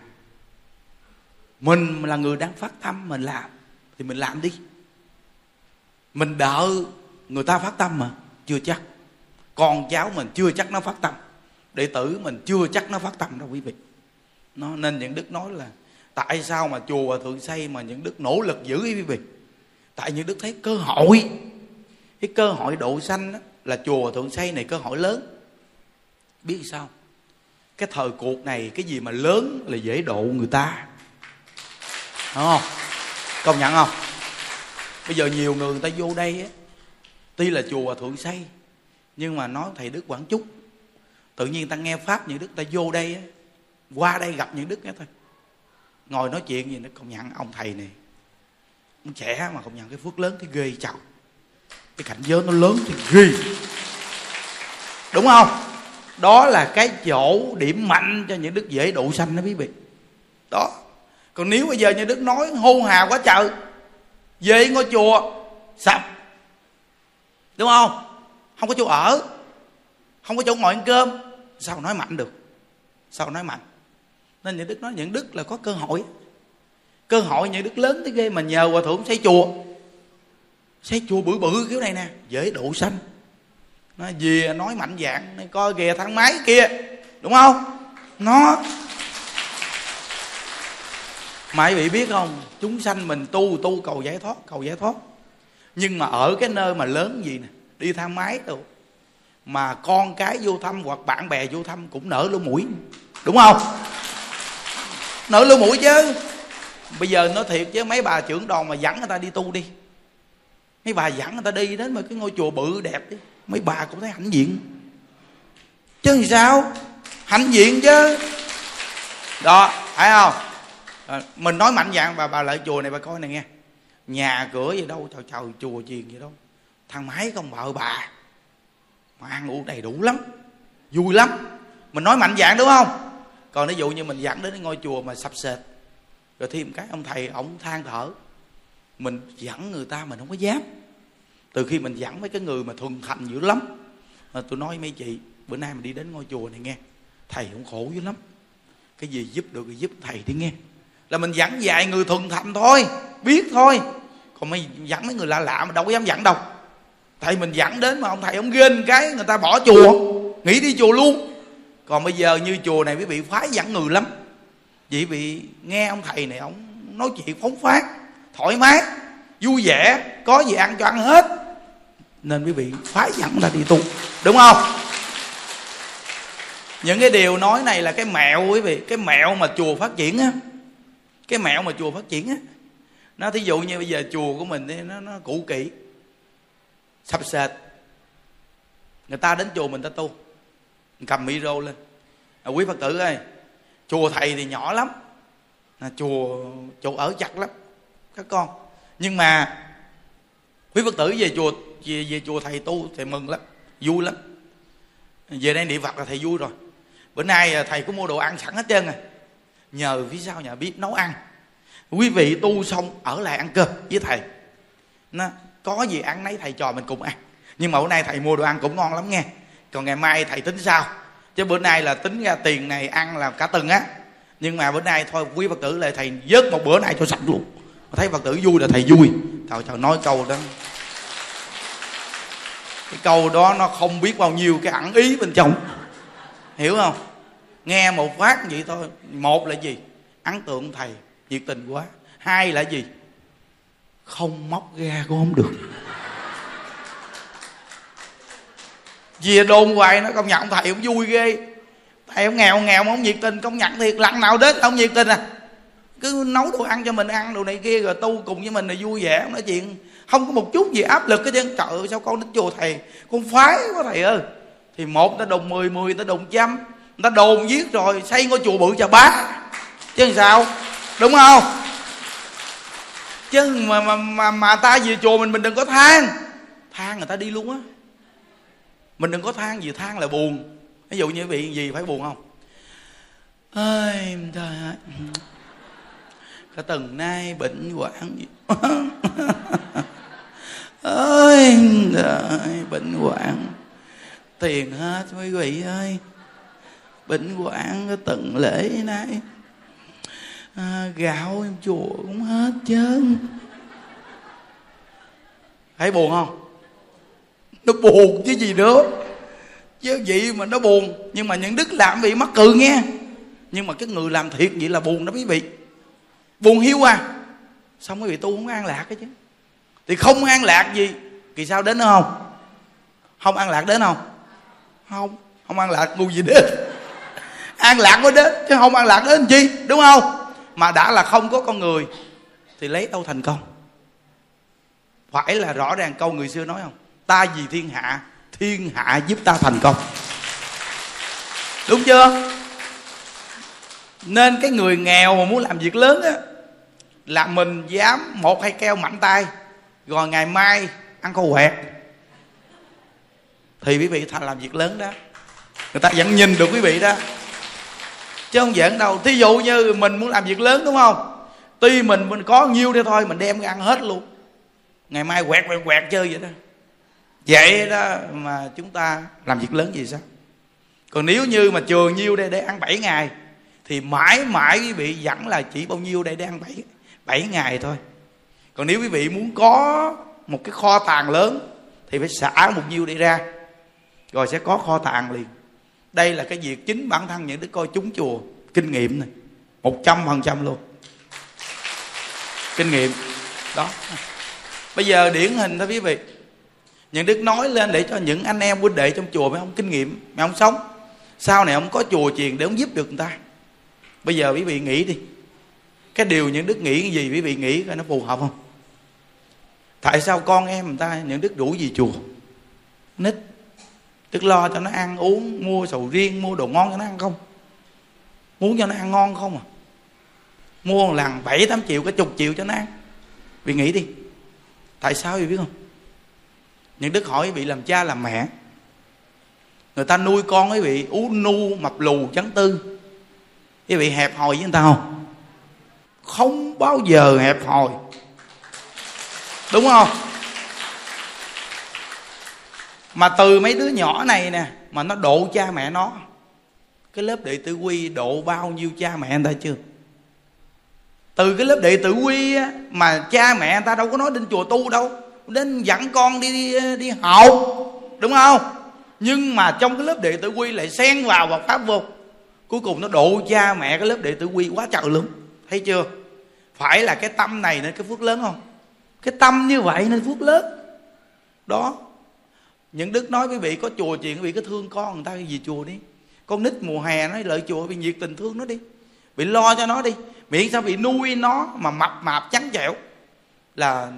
Mình là người đang phát tâm mình làm thì mình làm đi mình đợi người ta phát tâm mà chưa chắc. Con cháu mình chưa chắc nó phát tâm. Đệ tử mình chưa chắc nó phát tâm đâu quý vị. Nó nên những đức nói là tại sao mà chùa và thượng xây mà những đức nỗ lực giữ quý vị? Tại những đức thấy cơ hội. Cái cơ hội độ sanh đó, là chùa thượng xây này cơ hội lớn. Biết sao? Cái thời cuộc này cái gì mà lớn là dễ độ người ta. Đúng không? Công nhận không? Bây giờ nhiều người người ta vô đây á, tuy là chùa thượng xây nhưng mà nói thầy đức quảng chúc. Tự nhiên ta nghe pháp, những đức ta vô đây á, qua đây gặp những đức đó thôi ngồi nói chuyện gì nó công nhận ông thầy này. Ông trẻ mà công nhận cái phước lớn, cái ghê chào cái cảnh giới nó lớn, thì ghê. Đúng không? Đó là cái chỗ điểm mạnh cho những đức dễ độ sanh đó, quý vị. Đó. Còn nếu bây giờ như đức nói hô hào quá trời về ngôi chùa, sập. Đúng không? Không có chỗ ở. Không có chỗ ngồi ăn cơm. Sao nói mạnh được? Sao nói mạnh? Nên những đức nói những đức là có cơ hội. Cơ hội những đức lớn tới ghê mà nhờ hòa thượng xây chùa. Xây chùa bự bự kiểu này nè, dễ độ sanh. Nó về nói mạnh dạng nó coi kìa, thang máy kia. Đúng không? Nó mà quý vị biết không? Chúng sanh mình tu tu cầu giải thoát, cầu giải thoát. Nhưng mà ở cái nơi mà lớn gì nè? Đi thang máy đâu mà con cái vô thăm hoặc bạn bè vô thăm cũng nở lỗ mũi. Đúng không? Nở lỗ mũi chứ. Bây giờ nói thiệt chứ, mấy bà trưởng đoàn mà dẫn người ta đi tu đi. Mấy bà dẫn người ta đi đến một cái ngôi chùa bự đẹp đi. Mấy bà cũng thấy hãnh diện. Chứ làm sao? Hãnh diện chứ. Đó phải không? À, mình nói mạnh dạng bà bà lại chùa này bà coi này nghe. Nhà cửa gì đâu chào chào chùa chiền gì đâu. Thằng máy con vợ bà. Mà ăn uống đầy đủ lắm vui lắm. Mình nói mạnh dạng đúng không? Còn ví dụ như mình dẫn đến cái ngôi chùa mà sập sệt rồi thêm cái ông thầy ổng than thở. Mình dẫn người ta mình không có dám. Từ khi mình dẫn mấy cái người mà thuần thành dữ lắm. Mà tôi nói mấy chị bữa nay mình đi đến ngôi chùa này nghe. Thầy cũng khổ dữ lắm. Cái gì giúp được thì giúp thầy đi nghe là mình dẫn dạy người thuần thành thôi. Biết thôi. Còn mấy dẫn mấy người lạ lạ mà đâu có dám dẫn đâu. Thầy mình dẫn đến mà ông thầy ông ghên cái, người ta bỏ chùa. Nghỉ đi chùa luôn. Còn bây giờ như chùa này quý vị phái dẫn người lắm. Vì bị nghe ông thầy này, ông nói chuyện phóng phát, thoải mái, vui vẻ, có gì ăn cho ăn hết. Nên quý vị phái dẫn là đi tu. Đúng không? Những cái điều nói này là cái mẹo quý vị. Cái mẹo mà chùa phát triển á cái mẹo mà chùa phát triển á. Nó thí dụ như bây giờ chùa của mình thì nó nó cũ kỹ sập sệt người ta đến chùa mình ta tu. Cầm micro lên. À, quý phật tử ơi chùa thầy thì nhỏ lắm. À, chùa chỗ ở chặt lắm các con. Nhưng mà quý phật tử về chùa về, về chùa thầy tu thì mừng lắm vui lắm. Về đây niệm phật là thầy vui rồi. Bữa nay à, thầy có mua đồ ăn sẵn hết trơn rồi nhờ phía sau nhà biết nấu ăn. Quý vị tu xong ở lại ăn cơm với thầy. Nó, có gì ăn nấy thầy trò mình cùng ăn. Nhưng mà bữa nay thầy mua đồ ăn cũng ngon lắm nghe. Còn ngày mai thầy tính sao? Chứ bữa nay là tính ra tiền này ăn là cả tuần á. Nhưng mà bữa nay thôi, quý phật tử lại thầy vớt một bữa nay cho sạch luôn. Thấy phật tử vui là thầy vui. Trời trời, nói câu đó. Cái câu đó nó không biết bao nhiêu cái ẩn ý bên trong. Hiểu không? Nghe một phát vậy thôi. Một là gì? Ấn tượng thầy, nhiệt tình quá. Hai là gì? Không móc ra cũng không được. Về đồn hoài nó công nhận thầy cũng vui ghê. Thầy ông nghèo nghèo mà ông nhiệt tình, công nhận thiệt. Lần nào đến ông nhiệt tình à. Cứ nấu đồ ăn cho mình ăn, đồ này kia, rồi tu cùng với mình là vui vẻ. Nói chuyện, không có một chút gì áp lực cái chứ trời ơi, sao con đến chùa thầy? Con phái quá thầy ơi. Thì một ta đồng mười mười ta đồng trăm người ta đồn giết rồi xây ngôi chùa bự chà bá chứ làm sao? Đúng không? Chứ mà mà mà, mà ta về chùa mình mình đừng có than. Than người ta đi luôn á. Mình đừng có than gì than là buồn. Ví dụ như bị gì phải buồn không? Ơi trời ơi. Cả tuần nay bệnh hoạn gì. Ơi trời bệnh hoạn. Tiền hết quý vị ơi bệnh hoạn cái lễ nay. À, gạo em chùa cũng hết trơn. Thấy buồn không? Nó buồn chứ gì nữa. Chứ vậy mà nó buồn. Nhưng mà những đức làm bị mắc cười nghe. Nhưng mà cái người làm thiệt vậy là buồn đó quý vị. Buồn hiu à. Xong quý vị tu không an lạc cái chứ. Thì không an lạc gì kỳ sao đến nữa không? Không an lạc đến không? Không. Không an lạc ngu gì đến an lạc mới đến, chứ không an lạc đến làm chi, đúng không? Mà đã là không có con người, thì lấy đâu thành công. Phải là rõ ràng câu người xưa nói không? Ta vì thiên hạ thiên hạ giúp ta thành công. Đúng chưa? Nên cái người nghèo mà muốn làm việc lớn á, là mình dám một hai keo mạnh tay, rồi ngày mai ăn câu quẹt thì quý vị thành làm việc lớn đó. Người ta vẫn nhìn được quý vị đó chứ không giỡn đâu. Thí dụ như mình muốn làm việc lớn đúng không? Tuy mình mình có nhiêu đây thôi mình đem ăn hết luôn. Ngày mai quẹt quẹt quẹt chơi vậy đó. Vậy đó mà chúng ta làm việc lớn gì sao? Còn nếu như mà chừa nhiêu đây để ăn 7 ngày thì mãi mãi quý vị vẫn là chỉ bao nhiêu đây để ăn 7, 7 ngày thôi. Còn nếu quý vị muốn có một cái kho tàng lớn thì phải xả một nhiêu đi ra. Rồi sẽ có kho tàng liền đây là cái việc chính bản thân những đứa coi chúng chùa. Kinh nghiệm này. Một trăm phần trăm luôn. Kinh nghiệm. Đó. Bây giờ điển hình thôi quý vị. Những đức nói lên để cho những anh em huynh đệ trong chùa mấy không kinh nghiệm, mấy không sống. Sau này không có chùa chiền để ông giúp được người ta. Bây giờ quý vị nghĩ đi. Cái điều những đức nghĩ cái gì quý vị nghĩ coi nó phù hợp không? Tại sao con em người ta, những đức đủ gì chùa? Nít tức lo cho nó ăn uống, mua sầu riêng, mua đồ ngon cho nó ăn không? Muốn cho nó ăn ngon không à? Mua một lần bảy, tám triệu cái chục triệu cho nó ăn. Vì nghĩ đi, tại sao vì biết không? Những đức hỏi bị làm cha làm mẹ. Người ta nuôi con quý vị ú nu, mập lù, trắng tư. Quý vị hẹp hòi với người ta không? Không bao giờ hẹp hòi. Đúng không? Mà từ mấy đứa nhỏ này nè mà nó độ cha mẹ nó. Cái lớp đệ tử quy độ bao nhiêu cha mẹ người ta chưa? Từ cái lớp đệ tử quy á, mà cha mẹ người ta đâu có nói đến chùa tu đâu. Đến dẫn con đi đi, đi học đúng không? Nhưng mà trong cái lớp đệ tử quy lại xen vào và pháp vô. Cuối cùng nó độ cha mẹ cái lớp đệ tử quy quá trời luôn. Thấy chưa? Phải là cái tâm này nên cái phước lớn không? Cái tâm như vậy nên phước lớn. Đó những đức nói quý vị có chùa chuyện quý vị có thương con người ta cái gì chùa đi. Con nít mùa hè nó lợi chùa bị nhiệt tình thương nó đi. Bị lo cho nó đi. Miễn sao bị nuôi nó mà mập mạp, trắng trẻo. Là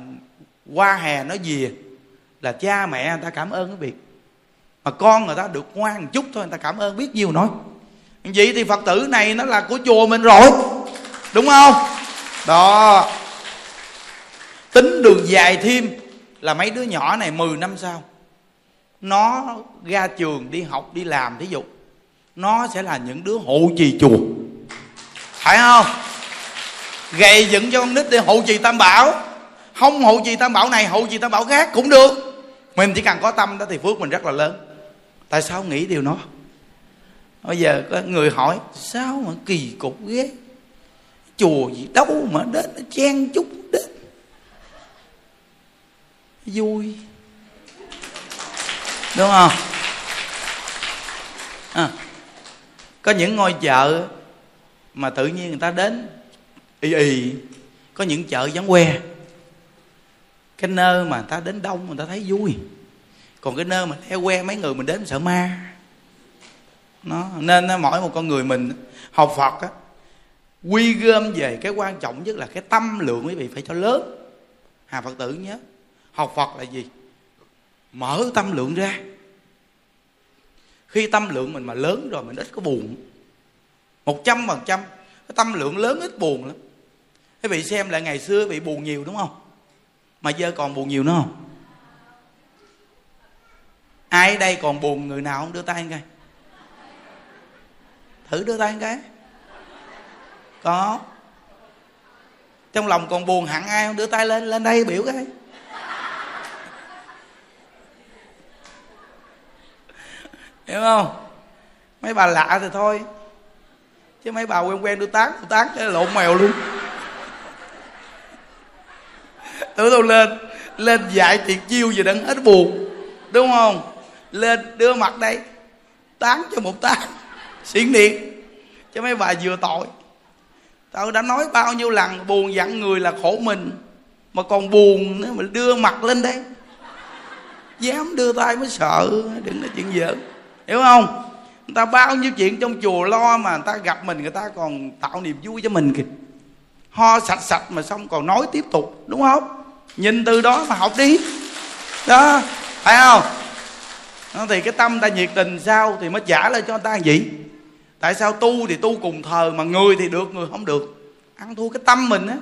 qua hè nó về, là cha mẹ người ta cảm ơn cái việc. Mà con người ta được ngoan một chút thôi, người ta cảm ơn, biết nhiều nói. Vậy thì phật tử này nó là của chùa mình rồi. Đúng không? Đó. Tính đường dài thêm là mấy đứa nhỏ này 10 năm sau nó ra trường đi học, đi làm thí dụ. Nó sẽ là những đứa hộ trì chùa. Phải không? Gầy dựng cho con nít để hộ trì tam bảo. Không hộ trì tam bảo này, hộ trì tam bảo khác cũng được. Mình chỉ cần có tâm đó thì phước mình rất là lớn. Tại sao nghĩ điều đó? Bây giờ có người hỏi, sao mà kỳ cục ghê? Chùa gì đâu mà đến chen chúc đến. Vui đúng không? À, có những ngôi chợ mà tự nhiên người ta đến y y có những chợ vắng que. Cái nơi mà người ta đến đông người ta thấy vui. Còn cái nơi mà theo que mấy người mình đến sợ ma. Nó nên mỗi một con người mình học phật á quy gom về cái quan trọng nhất là cái tâm lượng quý vị phải cho lớn. Hà phật tử nhớ học phật là gì? Mở tâm lượng ra. Khi tâm lượng mình mà lớn rồi, mình ít có buồn. Một trăm phần trăm. Cái tâm lượng lớn ít buồn lắm. Quý vị xem lại ngày xưa bị buồn nhiều, đúng không? Mà giờ còn buồn nhiều nữa không? Ai ở đây còn buồn, người nào không đưa tay coi thử đưa tay cái. Có. Trong lòng còn buồn, hẳn ai không đưa tay lên lên đây biểu cái. Hiểu không? Mấy bà lạ thì thôi. Chứ mấy bà quen quen đưa tán đưa tán cái lộn mèo luôn. Tưởng đâu lên lên dạy tiệt chiêu gì đừng hết buồn đúng không? Lên đưa mặt đây, tán cho một tán. Xiển điện. Cho mấy bà vừa tội. Tao đã nói bao nhiêu lần, buồn dặn người là khổ mình. Mà còn buồn nữa, mà đưa mặt lên đây. Dám đưa tay mới sợ, đừng nói chuyện giỡn hiểu không? Người ta bao nhiêu chuyện trong chùa lo mà người ta gặp mình, người ta còn tạo niềm vui cho mình kìa. Ho sạch sạch mà xong còn nói tiếp tục, đúng không? Nhìn từ đó mà học đi. Đó, phải không? Thì cái tâm ta nhiệt tình sao thì mới trả lại cho người ta gì tại sao tu thì tu cùng thờ mà người thì được, người không được? Ăn thua cái tâm mình á.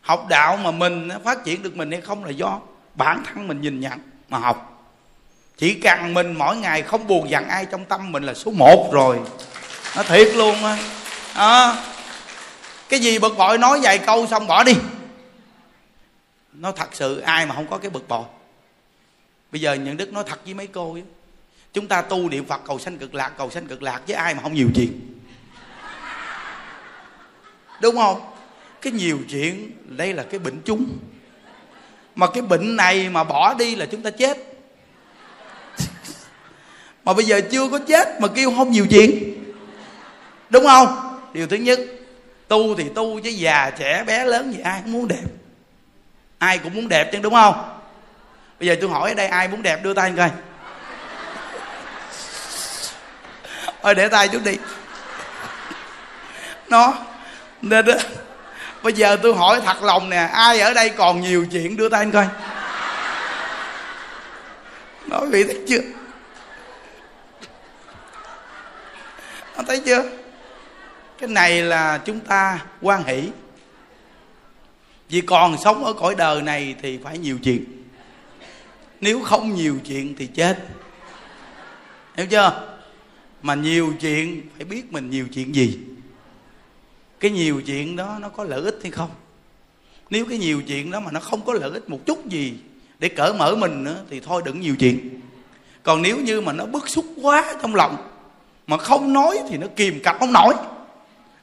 Học đạo mà mình phát triển được mình hay không là do bản thân mình nhìn nhận mà học chỉ cần mình mỗi ngày không buồn giận ai trong tâm mình là số một rồi. Nó thiệt luôn á. À, cái gì bực bội nói vài câu xong bỏ đi. Nó thật sự ai mà không có cái bực bội. Bây giờ nhận đức nói thật với mấy cô ấy, chúng ta tu niệm phật cầu sanh cực lạc cầu sanh cực lạc với ai mà không nhiều chuyện. Đúng không? Cái nhiều chuyện đây là cái bệnh chung mà cái bệnh này mà bỏ đi là chúng ta chết mà bây giờ chưa có chết mà kêu không nhiều chuyện. Đúng không? Điều thứ nhất, tu thì tu chứ già trẻ bé lớn gì ai cũng muốn đẹp. Ai cũng muốn đẹp chứ, đúng không? Bây giờ tôi hỏi ở đây ai muốn đẹp, đưa tay coi. Ôi, để tay chút đi. Nó nên đó bây giờ tôi hỏi thật lòng nè, ai ở đây còn nhiều chuyện, đưa tay coi. Nói vậy thấy chưa? Anh thấy chưa? Cái này là chúng ta quan hỷ. Vì còn sống ở cõi đời này thì phải nhiều chuyện. Nếu không nhiều chuyện thì chết. Hiểu chưa? Mà nhiều chuyện, phải biết mình nhiều chuyện gì. Cái nhiều chuyện đó nó có lợi ích hay không? Nếu cái nhiều chuyện đó mà nó không có lợi ích một chút gì để cởi mở mình nữa thì thôi đừng nhiều chuyện. Còn nếu như mà nó bức xúc quá trong lòng mà không nói thì nó kìm cặp không nổi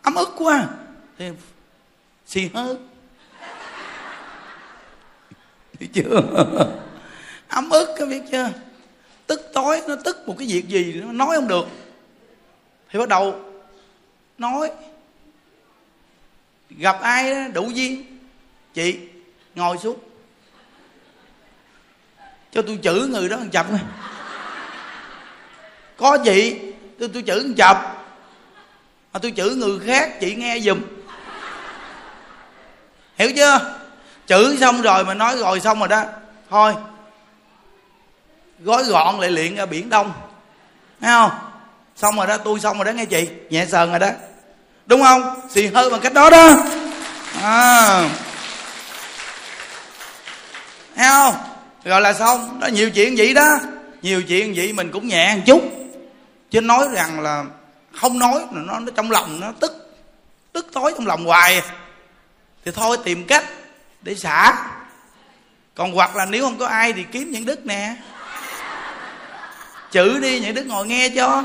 ấm ức quá. Thì xì hơi biết chưa? Ấm ức có biết chưa? Tức tối, nó tức một cái việc gì nó nói không được. Thì bắt đầu nói. Gặp ai đủ duyên. Chị, ngồi xuống. Cho tôi chữ người đó một chập này có chị tôi tôi chữ một chập mà tôi chữ người khác, chị nghe giùm. Hiểu chưa? Chữ xong rồi mà nói rồi xong rồi đó. Thôi. Gói gọn lại liền ra biển đông. Thấy không? Xong rồi đó, tôi xong rồi đó nghe chị. Nhẹ sờn rồi đó. Đúng không? Xì hơi bằng cách đó đó. À. thấy không? Rồi là xong. Đó, nhiều chuyện vậy đó. Nhiều chuyện vậy mình cũng nhẹ một chút chứ nói rằng là không nói nó, nó trong lòng nó tức tức tối trong lòng hoài. Thì thôi tìm cách để xả. Còn hoặc là nếu không có ai thì kiếm những đức nè. Chữ đi những đức ngồi nghe cho.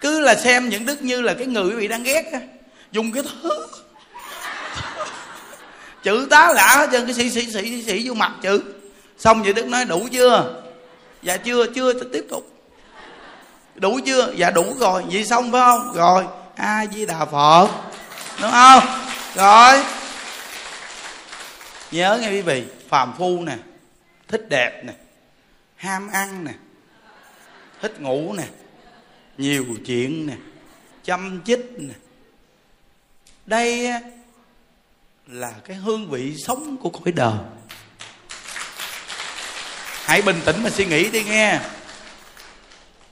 Cứ là xem những đức như là cái người quý vị đang ghét á. Dùng cái thứ. Chữ tá lạ hết trơn cái sĩ sĩ sĩ sĩ vô mặt chữ. Xong vậy đức nói đủ chưa? Dạ chưa chưa tiếp tục đủ chưa? Dạ đủ rồi. Vậy xong phải không? Rồi. A di đà phật. Đúng không? Rồi. Nhớ nghe quý vị, phàm phu nè, thích đẹp nè, ham ăn nè, thích ngủ nè, nhiều chuyện nè, chăm chích nè. Đây là cái hương vị sống của cõi đời. Hãy bình tĩnh mà suy nghĩ đi nghe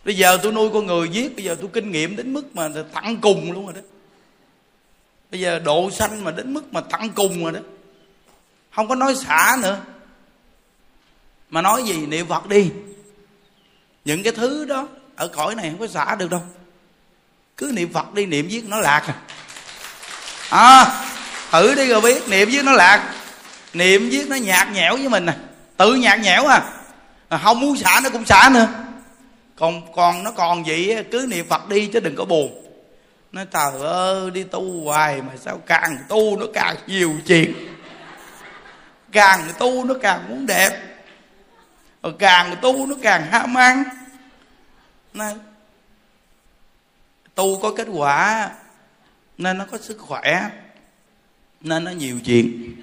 bây giờ tôi nuôi con người giết, bây giờ tôi kinh nghiệm đến mức mà tặng cùng luôn rồi đó. Bây giờ độ xanh mà đến mức mà tặng cùng rồi đó. Không có nói xả nữa. Mà nói gì, niệm phật đi. Những cái thứ đó ở cõi này không có xả được đâu. Cứ niệm phật đi, niệm viết nó lạc. À à thử đi rồi biết, niệm viết nó lạc. Niệm viết nó nhạt nhẽo với mình à. Tự nhạt nhẽo à. Không muốn xả nó cũng xả nữa còn còn nó còn vậy cứ niệm phật đi chứ đừng có buồn. Nói trời ơi, đi tu hoài mà sao càng tu nó càng nhiều chuyện. Càng tu nó càng muốn đẹp. Rồi càng tu nó càng ham ăn. Nên tu có kết quả, nên nó có sức khỏe, nên nó nhiều chuyện.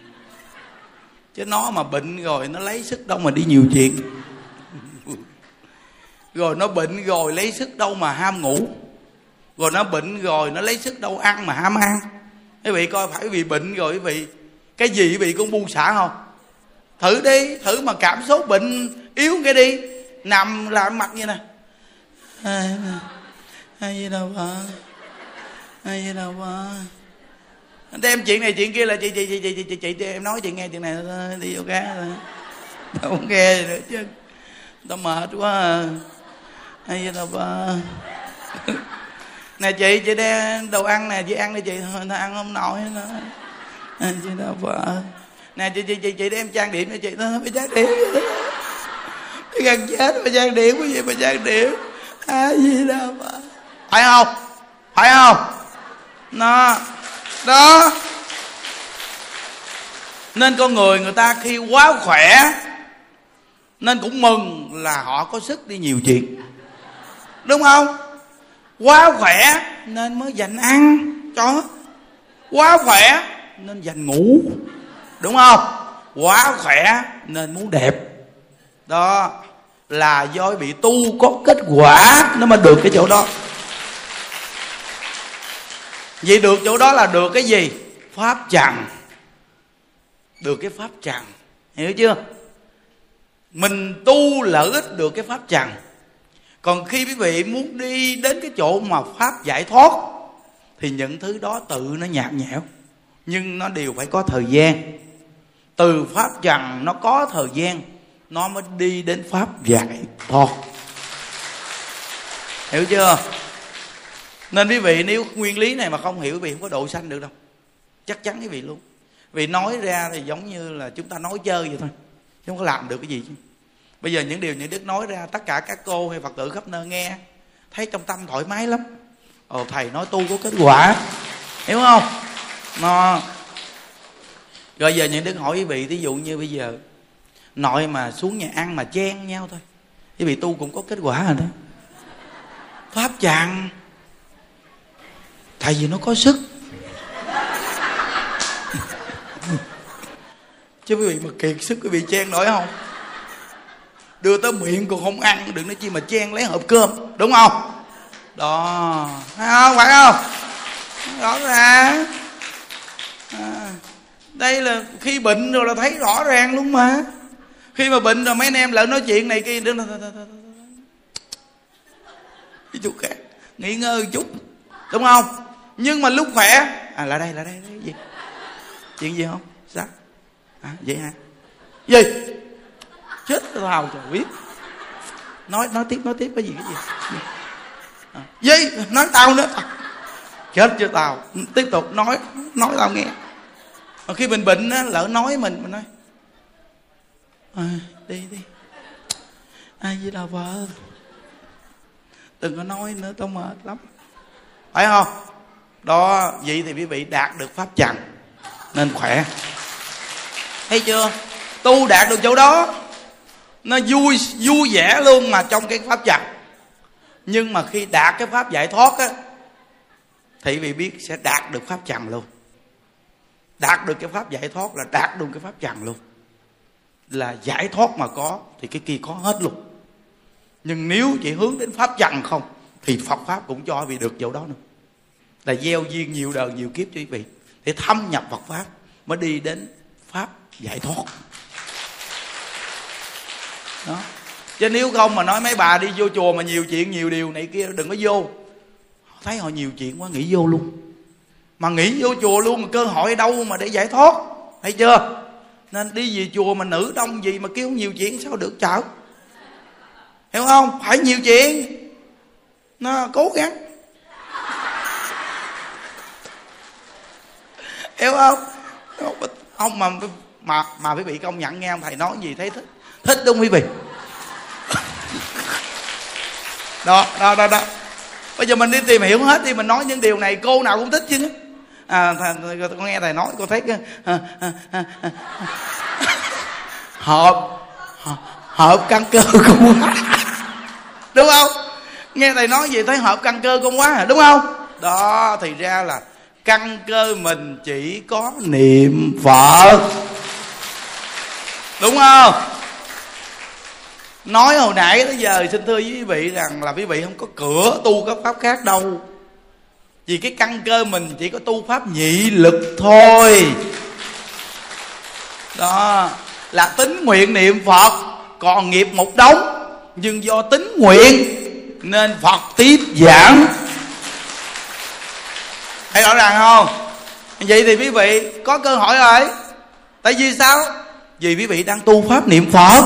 Chứ nó mà bệnh rồi, nó lấy sức đâu mà đi nhiều chuyện rồi nó bệnh rồi lấy sức đâu mà ham ngủ. Rồi nó bệnh rồi nó lấy sức đâu ăn mà ham ăn. Quý vị coi phải vì bệnh rồi quý vị cái gì quý vị cũng buông xả không? Thử đi thử mà cảm số bệnh yếu cái đi. Nằm làm mặt như này ai gì đâu bà? Ai gì đâu bà? Đem chuyện này chuyện kia là chị chị chị chị chị chị, chị em nói chị nghe chuyện này đi vô cá tao không nghe nữa chứ. Tao mệt quá à hay gì đâu bà? Nè chị chị đem đồ ăn nè, chị ăn đi chị. Thôi nó ăn không nổi nữa hay gì đâu bà? Nè, chị chị chị chị đem trang điểm cho chị. Nó bị trang điểm. Cái gần chết mà trang điểm cái gì mà trang điểm. Ai gì đâu bà? Phải không? Phải không? Nó, đó. Nên con người người ta khi quá khỏe, nên cũng mừng là họ có sức đi nhiều chuyện đúng không? Quá khỏe nên mới dành ăn cho quá khỏe nên dành ngủ. Đúng không? Quá khỏe nên muốn đẹp. Đó là do bị tu có kết quả nó mới được cái chỗ đó. Vậy được chỗ đó là được cái gì? Pháp trần được cái pháp trần hiểu chưa? Mình tu lợi ích được cái pháp trần còn khi quý vị muốn đi đến cái chỗ mà pháp giải thoát, thì những thứ đó tự nó nhạt nhẽo. Nhưng nó đều phải có thời gian. Từ pháp trần nó có thời gian, nó mới đi đến pháp giải thoát. Hiểu chưa? Nên quý vị nếu nguyên lý này mà không hiểu, quý vị không có độ sanh được đâu. Chắc chắn quý vị luôn. Vì nói ra thì giống như là chúng ta nói chơi vậy thôi. Chứ không có làm được cái gì chứ bây giờ những điều những đức nói ra, tất cả các cô hay phật tử khắp nơi nghe, thấy trong tâm thoải mái lắm. Ồ, thầy nói tu có kết quả, hiểu không? Nó rồi giờ những đức hỏi quý vị, thí dụ như bây giờ, nội mà xuống nhà ăn mà chen nhau thôi, quý vị tu cũng có kết quả rồi đó pháp chàng. Tại vì nó có sức. Chứ quý vị mà kiệt sức, quý vị chen nổi không? Đưa tới miệng còn không ăn đừng nói chi mà chen lấy hộp cơm đúng không? Đó. Phải không? Phải không? Rõ ràng. À, đây là khi bệnh rồi là thấy rõ ràng luôn mà. Khi mà bệnh rồi mấy anh em lỡ nói chuyện này kia đứng cái chút khác. Nghỉ ngơi chút đúng không? Nhưng mà lúc khỏe à là đây là đây là gì? Chuyện gì không? Sao? À vậy hả? Gì? Chết tao trời biết. Nói nói tiếp nói tiếp cái gì cái gì? À, gì nói tao nữa. Chết chưa tao. Tiếp tục nói nói tao nghe. Mà khi mình bệnh á lỡ nói mình mình nói à, đi đi. Ai với đào vợ? Đừng có nói nữa tao mệt lắm. Phải không? Đó vậy thì quý vị đạt được pháp trần nên khỏe. Thấy chưa? Tu đạt được chỗ đó nó vui vui vẻ luôn mà trong cái pháp trần nhưng mà khi đạt cái pháp giải thoát á thì vị biết sẽ đạt được pháp trần luôn. Đạt được cái pháp giải thoát là đạt được cái pháp trần luôn. Là giải thoát mà có thì cái kia có hết luôn. Nhưng nếu chỉ hướng đến pháp trần không, thì phật pháp cũng cho vị được chỗ đó nữa. Là gieo duyên nhiều đời, nhiều kiếp cho quý vị, để thâm nhập Phật pháp, mới đi đến pháp giải thoát đó. Chứ nếu không mà nói mấy bà đi vô chùa mà nhiều chuyện nhiều điều này kia, đừng có vô. Thấy họ nhiều chuyện quá, nghĩ vô luôn. Mà nghĩ vô chùa luôn mà cơ hội đâu mà để giải thoát. Thấy chưa? Nên đi về chùa mà nữ đông gì mà kêu nhiều chuyện, sao được chợ hiểu không? Phải nhiều chuyện. Nó cố gắng. Hiểu không? Không mà mà mà quý vị công nhận nghe ông thầy nói gì thấy thích thích đúng không quý vị đó đó đó đó. Bây giờ mình đi tìm hiểu hết đi mình nói những điều này cô nào cũng thích chứ. À th- con nghe thầy nói con thấy cái à, à, à, à, hợp hợp căn cơ quá. Đúng không? Nghe thầy nói gì thấy hợp căn cơ con quá đúng không? Đó thì ra là căn cơ mình chỉ có niệm phật. Đúng không? Nói hồi nãy tới giờ xin thưa với quý vị rằng là quý vị không có cửa tu các pháp khác đâu. Vì cái căn cơ mình chỉ có tu pháp nhị lực thôi. Đó, là tính nguyện niệm phật, còn nghiệp một đống, nhưng do tính nguyện nên phật tiếp giảng. Thấy rõ ràng không? Vậy thì quý vị có cơ hội rồi. Tại vì sao? Vì quý vị đang tu pháp niệm phật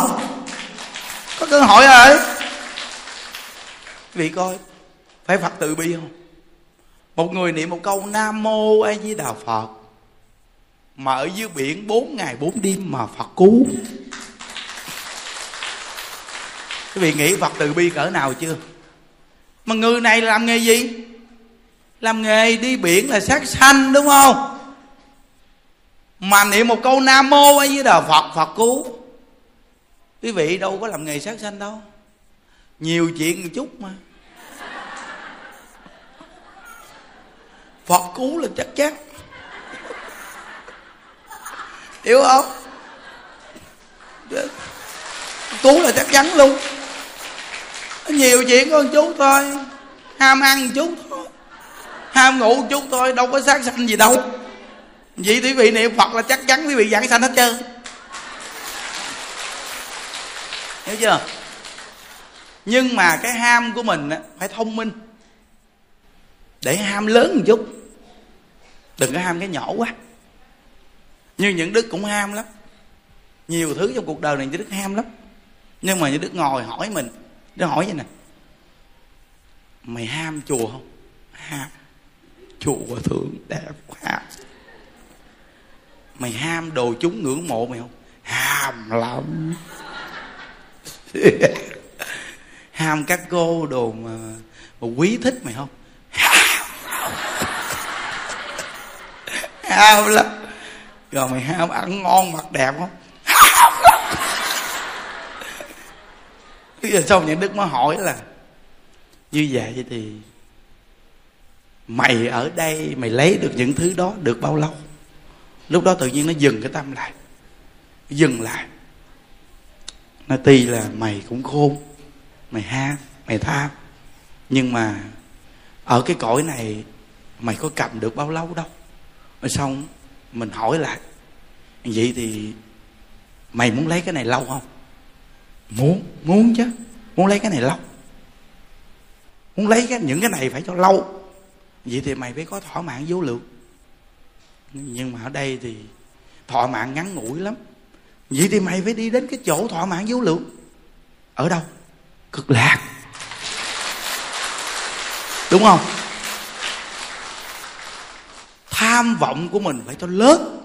có cơ hội rồi quý vị coi, phải phật từ bi không? Một người niệm một câu, nam mô a di đà phật. Mà ở dưới biển bốn ngày bốn đêm mà phật cứu. Quý vị nghĩ phật từ bi cỡ nào chưa? Mà người này làm nghề gì? Làm nghề đi biển là sát sanh, đúng không? Mà niệm một câu, nam mô A Di đà phật phật cứu quý vị đâu có làm nghề sát sanh đâu. Nhiều chuyện một chút mà. Phật cứu là chắc chắn. Hiểu không? Cứu là chắc chắn luôn. Nhiều chuyện con chú thôi. Ham ăn chút thôi. Ham ngủ chút thôi, đâu có sát sanh gì đâu. Vậy quý vị niệm phật là chắc chắn quý vị giảng sanh hết trơn. Hiểu chưa? Nhưng mà cái ham của mình phải thông minh. Để ham lớn một chút. Đừng có ham cái nhỏ quá. Như những đức cũng ham lắm. Nhiều thứ trong cuộc đời này những đức ham lắm. Nhưng mà những đức ngồi hỏi mình nó hỏi vậy nè. Mày ham chùa không? Ham. Chùa thượng đẹp quá mày ham đồ chúng ngưỡng mộ mày không? Ham lắm. ham các cô đồ mà, mà quý thích mày không? Ham lắm. Rồi mày ham ăn ngon mặc đẹp không? Ham lắm bây giờ xong những đức mới hỏi là như vậy thì mày ở đây mày lấy được những thứ đó được bao lâu? Lúc đó tự nhiên nó dừng cái tâm lại. Dừng lại nó tuy là mày cũng khôn mày ham mày tham nhưng mà ở cái cõi này mày có cầm được bao lâu đâu. Rồi xong mình hỏi lại vậy thì mày muốn lấy cái này lâu không? Muốn. Muốn chứ muốn lấy cái này lâu. Muốn lấy cái, những cái này phải cho lâu. Vậy thì mày phải có thỏa mãn vô lượng. Nhưng mà ở đây thì thỏa mãn ngắn ngủi lắm vậy thì mày phải đi đến cái chỗ thỏa mãn vô lượng. Ở đâu? Cực lạc. Đúng không? Tham vọng của mình phải cho lớn.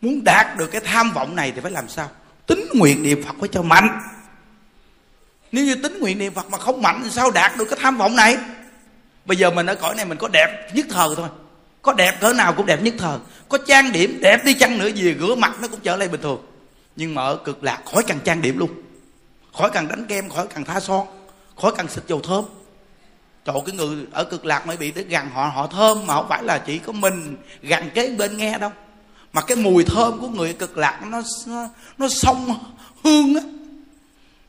Muốn đạt được cái tham vọng này thì phải làm sao? Tính nguyện niệm phật phải cho mạnh. Nếu như tính nguyện niệm phật mà không mạnh thì sao đạt được cái tham vọng này? Bây giờ mình ở cõi này mình có đẹp nhất thời thôi có đẹp cỡ nào cũng đẹp nhất thời. Có trang điểm đẹp đi chăng nữa gì rửa mặt nó cũng trở lại bình thường. Nhưng mà ở cực lạc khỏi cần trang điểm luôn. Khỏi cần đánh kem khỏi cần tha son khỏi cần xịt dầu thơm. Trời cái người ở cực lạc mới bị tới gần họ họ thơm mà không phải là chỉ có mình gần kế bên nghe đâu. Mà cái mùi thơm của người cực lạc nó nó, nó sông hương á.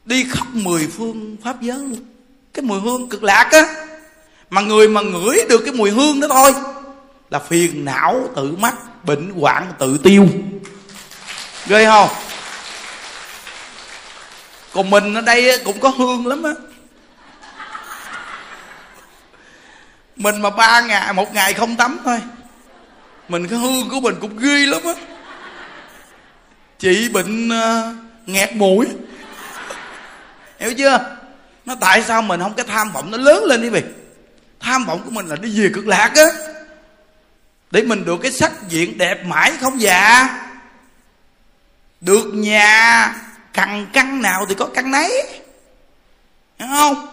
Đi khắp mười phương pháp giới luôn. Cái mùi hương cực lạc á mà người mà ngửi được cái mùi hương đó thôi là phiền não tự mắc bệnh hoạn tự tiêu. Ghê không? Còn mình ở đây cũng có hương lắm á. Mình mà ba ngày một ngày không tắm thôi. Mình cái hương của mình cũng ghê lắm á. Chị bệnh uh, nghẹt mũi. Hiểu chưa? Nó tại sao mình không cái tham vọng nó lớn lên đi vì tham vọng của mình là đi về cực lạc á để mình được cái sắc diện đẹp mãi không già. Được nhà cằn căn nào thì có căn nấy. Hiểu không?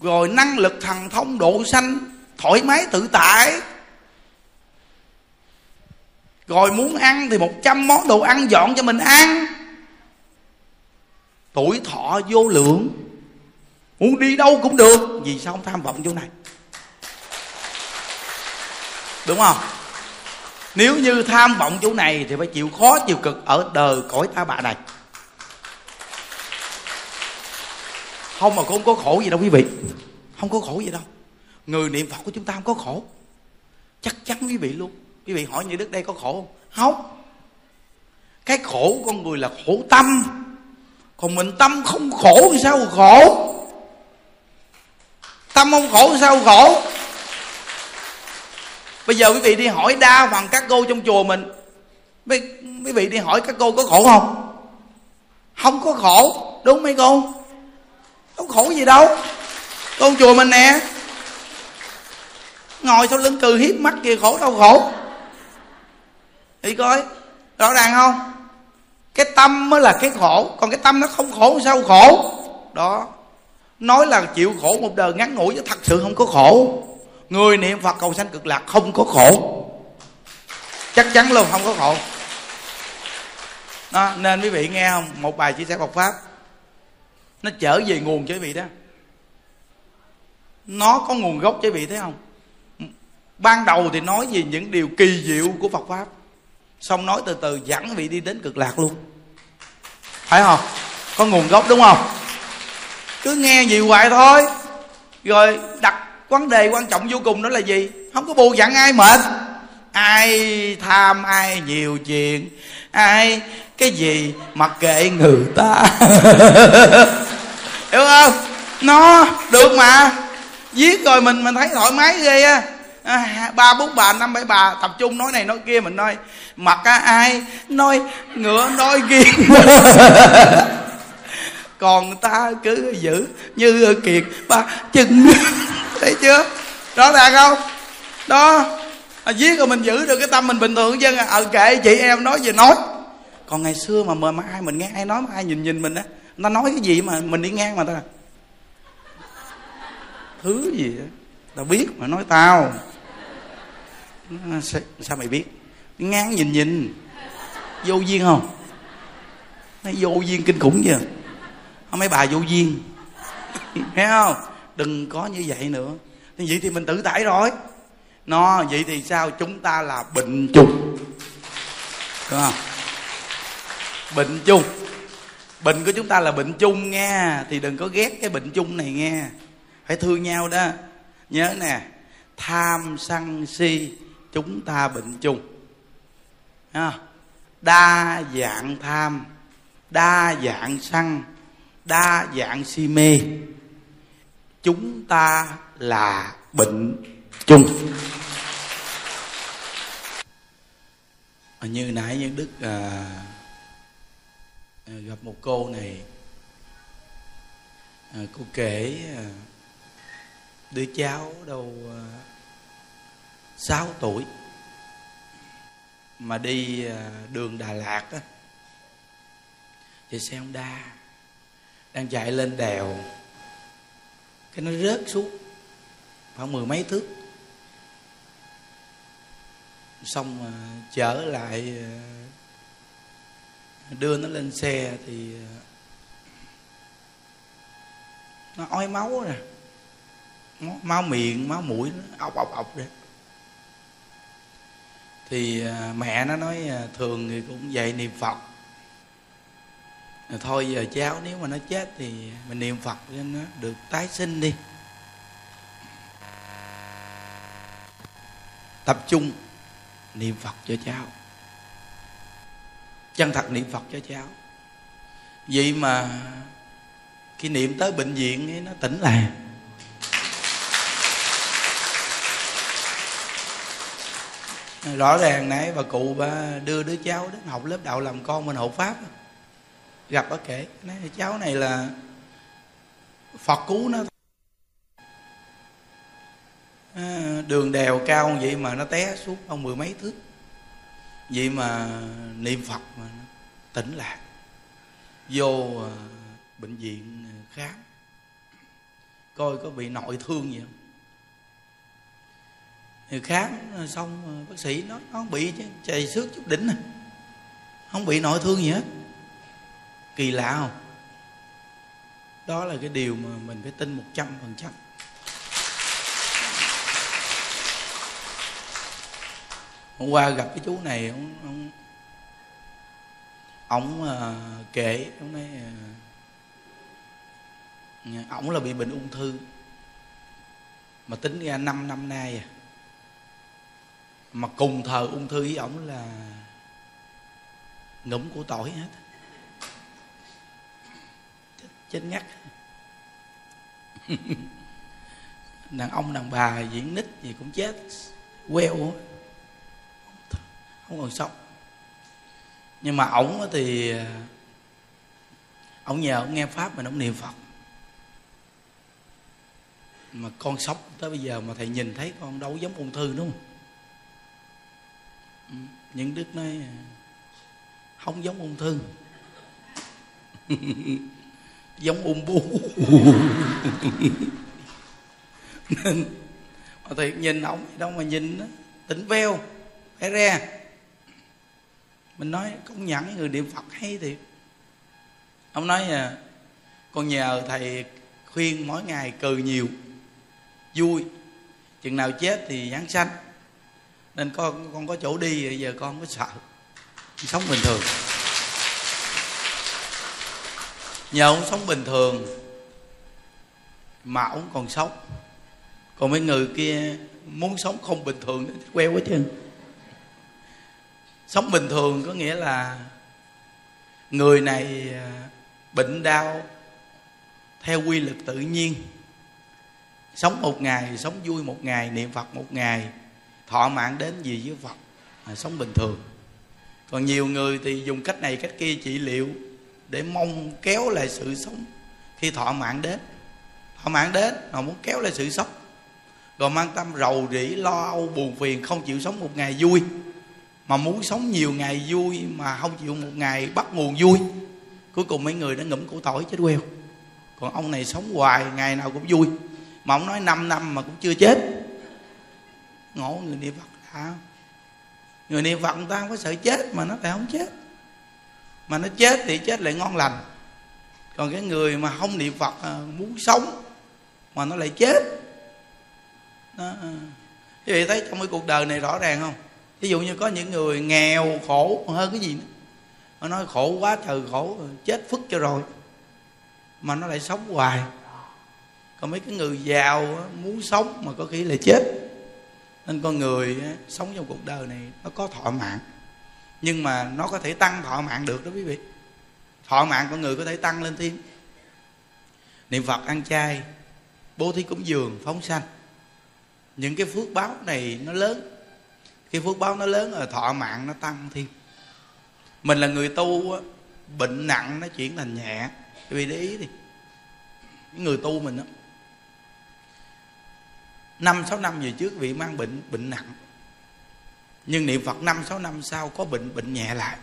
Rồi năng lực thần thông độ sanh, thoải mái tự tại. Rồi muốn ăn thì một trăm món đồ ăn dọn cho mình ăn. Tuổi thọ vô lượng. Muốn đi đâu cũng được. Vì sao không tham vọng chỗ này? Đúng không? Nếu như tham vọng chỗ này thì phải chịu khó, chịu cực ở đời cõi ta bà này. Không mà cũng không có khổ gì đâu quý vị. Không có khổ gì đâu. Người niệm phật của chúng ta không có khổ. Chắc chắn quý vị luôn. Quý vị hỏi như đức đây có khổ không? Không. Cái khổ của con người là khổ tâm. Còn mình tâm không khổ thì sao khổ? Tâm không khổ thì sao khổ? Bây giờ quý vị đi hỏi đa phần các cô trong chùa mình. Quý vị đi hỏi các cô có khổ không? Không có khổ, đúng mấy cô? Không khổ gì đâu. Con chùa mình nè. Ngồi sau lưng cừ hiếp mắt kìa, khổ đâu khổ. Thì coi, rõ ràng không? Cái tâm mới là cái khổ, còn cái tâm nó không khổ sao khổ? Đó. Nói là chịu khổ một đời ngắn ngủi chứ thật sự không có khổ người niệm phật cầu sanh cực lạc không có khổ. Chắc chắn luôn không có khổ. Đó, nên quý vị nghe không? Một bài chia sẻ Phật pháp. Nó trở về nguồn cho quý vị đó. Nó có nguồn gốc cho quý vị thấy không? Ban đầu thì nói về những điều kỳ diệu của Phật pháp. Xong nói từ từ dẫn quý vị đi đến cực lạc luôn. Phải không? Có nguồn gốc đúng không? Cứ nghe gì hoài thôi. Rồi đặt vấn đề quan trọng vô cùng đó là gì? Không có bù dặn ai mệt. Ai tham, ai nhiều chuyện. Ai cái gì mặc kệ người ta. Hiểu không? Nó, được mà. Viết rồi mình mình thấy thoải mái ghê á. À, ba bốn bà, năm bảy bà, tập trung nói này nói kia, mình nói mặc ai nói ngựa nói kia còn ta cứ giữ như kiệt ba chân. thấy chưa? Rõ ràng không? Đó. À, viết rồi mình giữ được cái tâm mình bình thường dân à ờ, kệ chị em nói gì nói. Còn ngày xưa mà mà, mà ai mình nghe ai nói mà ai nhìn nhìn mình á người ta nói cái gì mà mình đi ngang mà ta à. thứ gì á? Tao biết mà nói tao. Sao, sao mày biết? Ngang nhìn nhìn. Vô duyên không? Nó vô duyên kinh khủng chưa? Mấy bà vô duyên. Thấy không? Đừng có như vậy nữa. Thì vậy thì mình tự tải rồi. Nó, vậy thì sao? Chúng ta là bệnh chung. Đúng không? Bệnh chung. Bệnh của chúng ta là bệnh chung nghe. Thì đừng có ghét cái bệnh chung này nghe. Phải thương nhau đó. Nhớ nè, tham sân si, chúng ta bệnh chung. Đa dạng tham, đa dạng sân, đa dạng si mê chúng ta là bệnh chung. Như nãy nhân đức à, à, gặp một cô này à, cô kể à, đứa cháu đâu à, 6 tuổi mà đi à, đường Đà Lạt á thì xe Honda đang chạy lên đèo cái nó rớt xuống. Khoảng mười mấy thước. Xong chở lại ờ, đưa nó lên xe thì ờ, nó ói máu nè. Máu miệng, máu mũi nó ọc ọc ọc ra thì ờ, mẹ nó nói thường thì cũng dạy niệm phật thôi giờ cháu nếu mà nó chết thì mình niệm phật cho nó được tái sinh đi. Tập trung niệm phật cho cháu. Chân thật niệm phật cho cháu. Vậy mà khi niệm tới bệnh viện ấy, nó tỉnh lại. Rõ ràng nãy bà cụ bà đưa đứa cháu đến học lớp đạo làm con mình hộ pháp gặp ở kể. Nói cháu này là phật cứu nó. À, đường đèo cao vậy mà nó té xuống ông mười mấy thước. Vậy mà niệm phật mà nó tỉnh lạc. Vô à, bệnh viện khám. Coi có bị nội thương gì không? Thì khám xong à, bác sĩ nói nó không bị chứ xước chút đỉnh à. không bị nội thương gì hết kỳ lạ không? Đó là cái điều mà mình phải tin một trăm phần trăm. Hôm qua gặp cái chú này ông ông ông uh, kể ông nói ờ, uh, ông là bị bệnh ung thư mà tính ra 5 năm nay à mà cùng thờ ung thư với ổng là ngủm của tỏi hết chết, ngắt. Đàn ông đàn bà diễn nít gì cũng chết. Queo không còn sống nhưng mà ổng thì ổng nhờ ổng nghe pháp mà ổng niệm phật. Mà con sống tới bây giờ mà thầy nhìn thấy con đâu giống ung thư đúng không? Ừ, những đức nói không giống ung thư. giống ung bú. Nên mà thầy nhìn ổng đâu mà nhìn đó, tỉnh veo phải re. Mình nói công nhận người niệm phật hay thiệt. Ông nói à con nhờ thầy khuyên mỗi ngày cười nhiều vui. Chừng nào chết thì giáng sanh. Nên con con có chỗ đi bây giờ con có sợ. Sống bình thường nhờ ông sống bình thường mà ông còn sống. Còn mấy người kia muốn sống không bình thường queo quá chứ sống bình thường có nghĩa là người này à, bệnh đau theo quy luật tự nhiên. Sống một ngày sống vui một ngày niệm phật một ngày thọ mạng đến gì với phật à, sống bình thường. Còn nhiều người thì dùng cách này cách kia trị liệu để mong kéo lại sự sống. Khi thọ mạng đến. Thọ mạng đến, họ muốn kéo lại sự sống. Còn mang tâm rầu rĩ, lo âu, buồn phiền, không chịu sống một ngày vui. Mà muốn sống nhiều ngày vui mà không chịu một ngày bắt nguồn vui. Cuối cùng mấy người đã ngủm củ tỏi chết queo. Còn ông này sống hoài, ngày nào cũng vui. Mà ông nói 5 năm mà cũng chưa chết. Ngộ người niệm phật đã người niệm phật người ta không có sợ chết mà nó lại không chết mà nó chết thì chết lại ngon lành. Còn cái người mà không niệm phật à, muốn sống mà nó lại chết. Đó. À. Quý vị thấy trong cái cuộc đời này rõ ràng không? Ví dụ như có những người nghèo, khổ hơn cái gì nữa. Nó nói khổ quá trời khổ, chết phức cho rồi, mà nó lại sống hoài. Còn mấy cái người giàu à, muốn sống mà có khi là chết. Nên con người sống trong cuộc đời này nó có thọ mạng nhưng mà nó có thể tăng thọ mạng được đó quý vị. Thọ mạng con người có thể tăng lên thêm. Niệm phật ăn chay, bố thí cúng dường, phóng sanh. Những cái phước báo này nó lớn. Khi phước báo nó lớn rồi thọ mạng nó tăng thêm. Mình là người tu bệnh nặng nó chuyển thành nhẹ. Quý vị để ý đi. Những người tu mình đó năm sáu năm về trước vị mang bệnh bệnh nặng nhưng niệm phật năm sáu năm sau có bệnh bệnh nhẹ lại.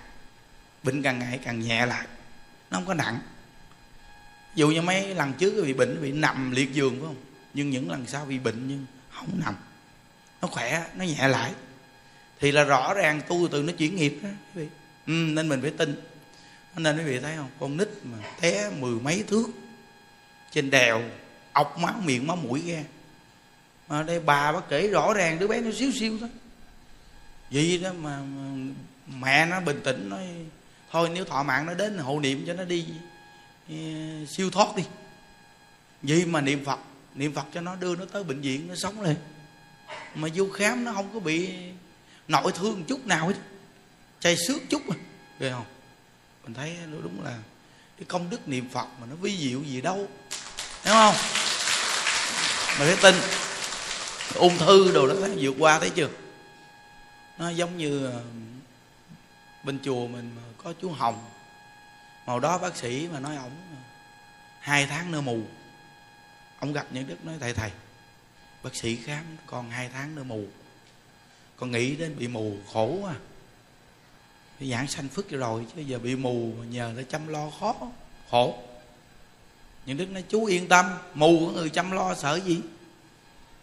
Bệnh càng ngày càng nhẹ lại. Nó không có nặng. Dù như mấy lần trước bị bệnh bị nằm liệt giường phải không? Nhưng những lần sau bị bệnh nhưng không nằm. Nó khỏe nó nhẹ lại. Thì là rõ ràng tu từ nó chuyển nghiệp đó quý vị. Ừ, nên mình phải tin. Nên quý vị thấy không? Con nít mà té mười mấy thước trên đèo ọc máu miệng máu mũi ra. Mà đây bà bác kể rõ ràng đứa bé nó xíu xíu thôi vậy đó mà, mẹ nó bình tĩnh nói thôi nếu thọ mạng nó đến hộ niệm cho nó đi e, siêu thoát đi. Vậy mà niệm phật niệm phật cho nó đưa nó tới bệnh viện nó sống lên mà vô khám nó không có bị nội thương chút nào hết chay xước chút mà ghê không? Mình thấy nó đúng là cái công đức niệm phật mà nó vi diệu gì đâu. Đúng không? Mình phải tin. Ung thư đồ đó thấy vượt qua thấy chưa? Nó giống như ờ, bên chùa mình có chú hồng. Màu đó bác sĩ mà nói ổng ờ, hai tháng nữa mù. Ông gặp những đức nói, thầy thầy, bác sĩ khám còn hai tháng nữa mù. Con nghĩ đến bị mù khổ à cái giảng sanh phước rồi, chứ giờ bị mù mà nhờ nó chăm lo khó, khổ. Những đức nói, chú yên tâm, mù có người chăm lo sợ gì?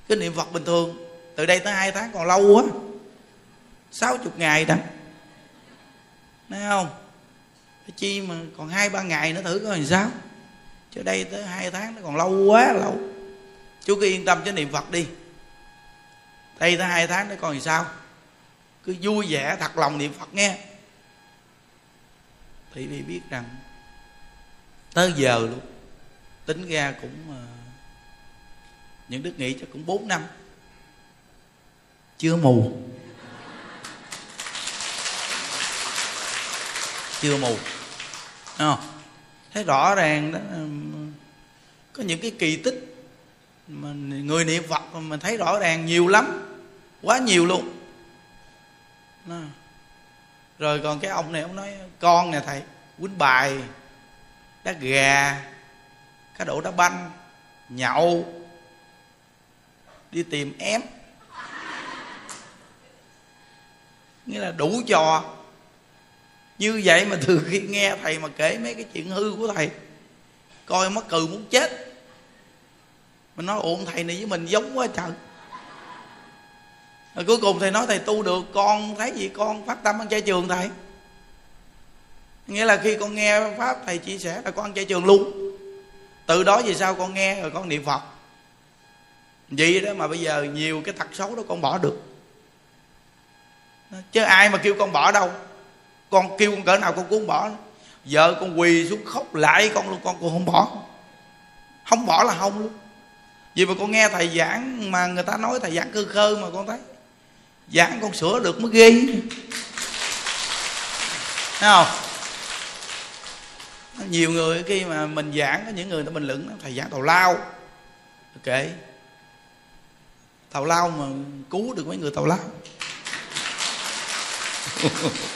Cái niệm phật bình thường, từ đây tới hai tháng còn lâu quá sáu chục ngày đó. Thấy không? Chi mà còn hai, ba ngày nó thử coi làm sao. Chứ đây tới hai tháng nó còn lâu quá lâu. Chú cứ yên tâm cho niệm phật đi. Đây tới hai tháng nó còn làm sao. Cứ vui vẻ, thật lòng niệm phật nghe. Thì vì biết rằng tới giờ luôn. Tính ra cũng ờ, những đức nghĩ chắc cũng 4 năm. Chưa mù. Chưa mù. Không? thấy rõ ràng đó. Có những cái kỳ tích mà người niệm phật mà mình thấy rõ ràng nhiều lắm, quá nhiều luôn. Đó. rồi còn cái ông này, ông nói, con nè thầy, quýnh bài, đá gà, cá độ đá banh, nhậu, đi tìm ém. Nghĩa là đủ trò như vậy mà từ khi nghe thầy mà kể mấy cái chuyện hư của thầy, coi mắc cừ muốn chết. Mình nói ổn thầy này với mình giống quá trời. Rồi cuối cùng thầy nói, thầy tu được, con thấy gì, con phát tâm ăn chay trường thầy. Nghĩa là khi con nghe pháp, thầy chia sẻ là con ăn chay trường luôn. Từ đó về sau con nghe rồi con niệm phật. Vậy đó mà bây giờ nhiều cái thật xấu đó con bỏ được. Chứ ai mà kêu con bỏ đâu? Con kêu con cỡ nào con cũng không bỏ. Vợ con quỳ xuống khóc lại con luôn, con cũng không bỏ. Không bỏ là không luôn. Vì mà con nghe thầy giảng mà người ta nói thầy giảng cơ khơ mà con thấy. Giảng con sửa được mới ghê. Thấy không? Nhiều người khi mà mình giảng, có những người ta bình luận, thầy giảng tàu lao. Ok. Tàu lao mà cứu được mấy người tàu lao.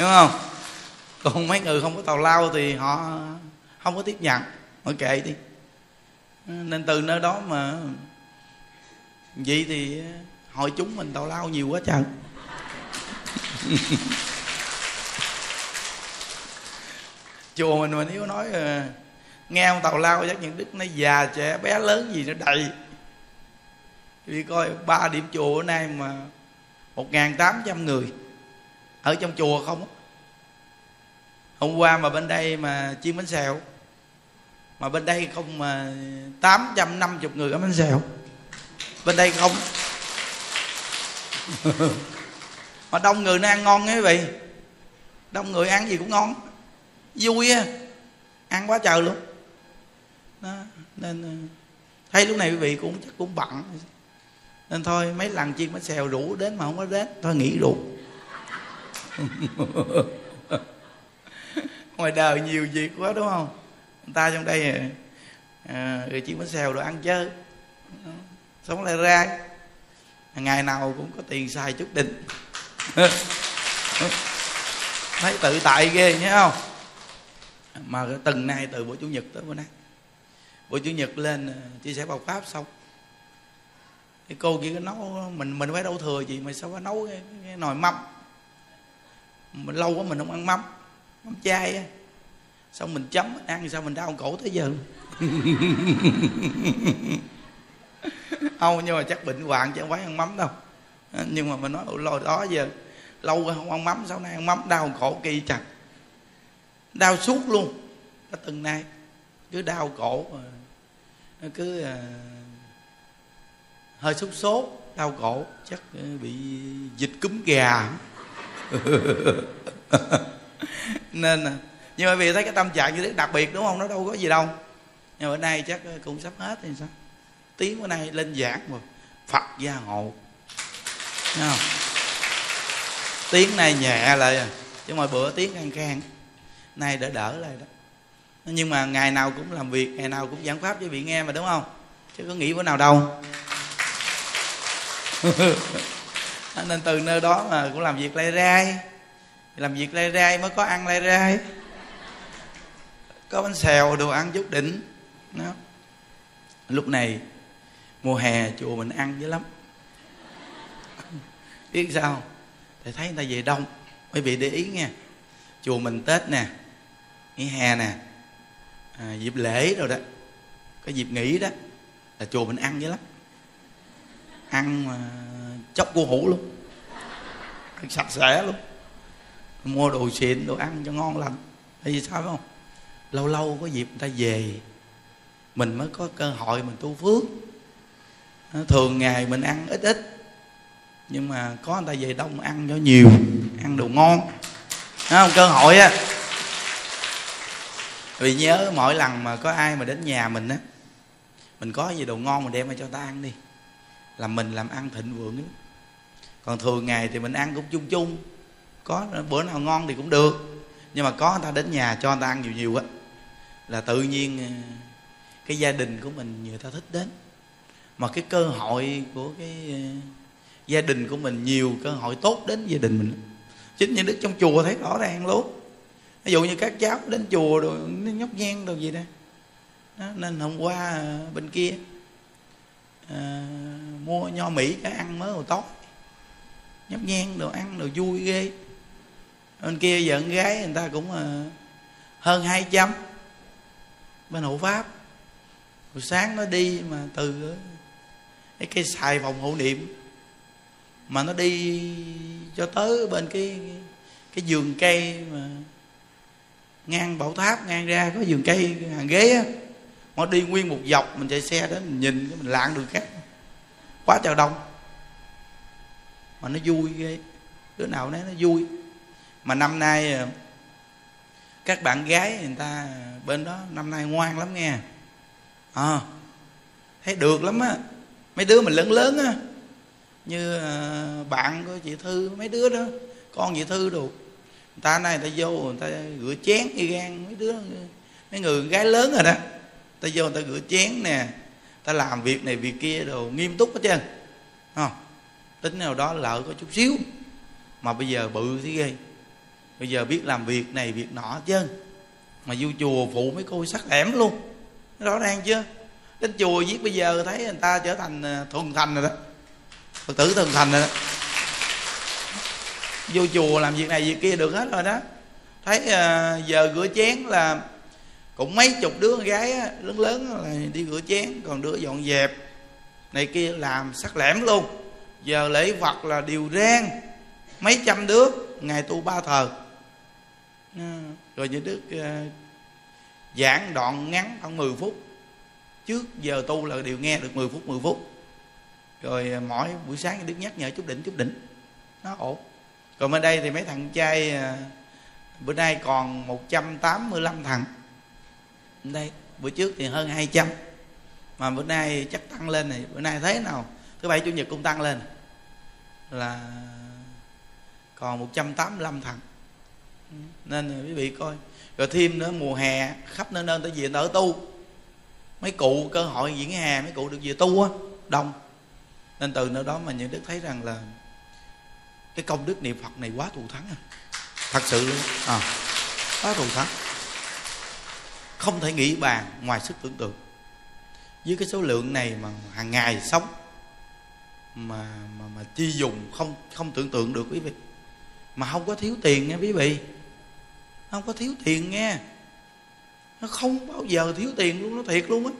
đúng không? Còn mấy người không có tàu lao thì họ không có tiếp nhận. Họ kệ đi. Nên từ nơi đó mà vậy thì hội chúng mình tàu lao nhiều quá trời. Chùa mình mà nếu nói ờ, nghe ông tàu lao chắc những đức nó già trẻ bé lớn gì nó đầy. Vì coi ba điểm chùa bữa nay mà một ngàn tám trăm người ở trong chùa không hôm qua mà bên đây mà chiên bánh xèo. Mà bên đây không mà tám trăm năm chục người ở bánh xèo. Bên đây không. Mà đông người nó ăn ngon nghe quý vị. Đông người ăn gì cũng ngon. Vui á. Ăn quá trời luôn. Đó, nên ờ, thấy lúc này quý vị cũng chắc cũng bận. Nên thôi, mấy lần chiên bánh xèo rủ đến mà không có đến, thôi nghỉ rượu ngoài đời nhiều việc quá đúng không? Người ta trong đây à, à rồi chiên bánh xèo rồi ăn chơi sống lại ra ngày nào cũng có tiền xài chút đỉnh thấy tự tại ghê nhớ không? Mà từng nay từ buổi chủ nhật tới bữa nay. Buổi chủ nhật lên à, chia sẻ bào pháp xong. Cái cô kia nấu mình mình phải đâu thừa gì mà sao phải nấu cái, cái nồi mắm? Mình lâu quá mình không ăn mắm mắm chay á. Xong mình chấm ăn sao mình đau cổ tới giờ? Không nhưng mà chắc bệnh hoạn chứ không phải ăn mắm đâu. Ờ, nhưng mà mình nói lôi đó giờ lâu rồi không ăn mắm sau này ăn mắm đau cổ kỳ chặt. Đau suốt luôn nó từng nay. Cứ đau cổ nó cứ uh, hơi sốt sốt đau cổ chắc uh, bị dịch cúm gà. nên nhưng mà vì thấy cái tâm trạng như thế, đặc biệt đúng không? Nó đâu có gì đâu. Nhưng bữa nay chắc ờ, cũng sắp hết thì sao? Tiếng bữa nay lên giảng mà phật gia hộ. Thấy không? Tiếng này nhẹ lại à. Chứ mọi bữa tiếng can can nay đỡ đỡ lại đó. Nhưng mà ngày nào cũng làm việc, ngày nào cũng giảng pháp cho vị nghe mà, đúng không? Chứ có nghĩ bữa nào đâu. nên từ nơi đó mà cũng làm việc lai rai làm việc lai rai mới có ăn lai rai có bánh xèo đồ ăn chút đỉnh. Đó. lúc này mùa hè chùa mình ăn dữ lắm. Biết sao thầy thấy người ta về đông. Quý vị để ý nha chùa mình tết nè nghỉ hè nè à, dịp lễ rồi đó cái dịp nghỉ đó là chùa mình ăn dữ lắm. Ăn mà chóc cua hủ luôn ăn sạch sẽ luôn mua đồ xịn, đồ ăn cho ngon lành. Tại vì sao phải không? Lâu lâu có dịp người ta về, mình mới có cơ hội mình tu phước. Thường ngày mình ăn ít ít, nhưng mà có người ta về đông ăn cho nhiều, ăn đồ ngon. Thấy không? Cơ hội á. Vì nhớ mỗi lần mà có ai mà đến nhà mình á, mình có gì đồ ngon mình đem ra cho ta ăn đi. Là mình làm ăn thịnh vượng lắm còn thường ngày thì mình ăn cũng chung chung. Có bữa nào ngon thì cũng được. Nhưng mà có người ta đến nhà cho người ta ăn nhiều nhiều á. Là tự nhiên ờ, cái gia đình của mình người ta thích đến. Mà cái cơ hội của cái ờ, gia đình của mình nhiều cơ hội tốt đến gia đình mình. Chính như đức trong chùa thấy rõ ràng luôn. Ví dụ như các cháu đến chùa rồi nó nhóc nhen đồ gì đó. đó nên hôm qua bên kia à, mua nho mỹ cái ăn mới hồi tối nhấp nhang đồ ăn, đồ vui ghê. Bên kia vợ gái, người ta cũng ờ, hơn hai trăm. Bên hộ pháp, buổi sáng nó đi mà từ ờ, cái cây xài phòng hộ niệm, mà nó đi cho tới bên cái cái vườn cây mà ngang bảo tháp, ngang ra có vườn cây, hàng ghế á. Nó đi nguyên một dọc, mình chạy xe đến, mình nhìn, mình lạng đường khác. Quá trời đông mà nó vui ghê. Đứa nào nấy nó vui. Mà năm nay ờ, các bạn gái người ta ờ, bên đó năm nay ngoan lắm nghe. À, thấy được lắm á. Mấy đứa mình lớn lớn á như bạn của chị thư mấy đứa đó con chị thư đồ người ta này người ta vô người ta rửa chén như gan mấy đứa mấy người gái lớn rồi đó. Ta vô người ta rửa chén nè ta làm việc này việc kia đồ nghiêm túc hết trơn. Không tính nào đó lỡ có chút xíu. Mà bây giờ bự thế ghê. Bây giờ biết làm việc này việc nọ chứ. Mà vô chùa phụ mấy cô sắc lẻm luôn. Rõ ràng chưa đến chùa viết bây giờ thấy người ta trở thành à, thuần thành rồi đó. Phật tử thuần thành rồi đó. Vô chùa làm việc này việc kia được hết rồi đó. Thấy à, giờ rửa chén là cũng mấy chục đứa con gái á, lớn lớn là đi rửa chén còn đứa dọn dẹp. Này kia làm sắc lẻm luôn giờ lễ phật là điều rang. Mấy trăm đứa, ngày tu ba thờ. À, rồi như đức à, giảng đoạn ngắn khoảng 10 phút. Trước giờ tu là đều nghe được 10 phút 10 phút. Rồi à, mỗi buổi sáng đức nhắc nhở chút đỉnh chút đỉnh. Nó ổn. Còn bên đây thì mấy thằng trai bữa nay còn 185 thằng. Đây, bữa trước thì hơn 200 mà bữa nay chắc tăng lên này, bữa nay thế nào? Thứ bảy chủ nhật cũng tăng lên. Là còn 185 thằng. Nên quý vị coi. Rồi thêm nữa mùa hè khắp nơi nơi tới về ở tu. Mấy cụ cơ hội diễn hè mấy cụ được về tu á đông. Nên từ nơi đó mà những đức thấy rằng là cái công đức niệm phật này quá thù thắng à. Thật sự luôn. À, quá thù thắng. Không thể nghĩ bàn ngoài sức tưởng tượng. Với cái số lượng này mà hàng ngày sống mà mà mà chi dùng không không tưởng tượng được quý vị. Mà không có thiếu tiền nghe quý vị. Không có thiếu tiền nghe nó không bao giờ thiếu tiền luôn nó thiệt luôn á.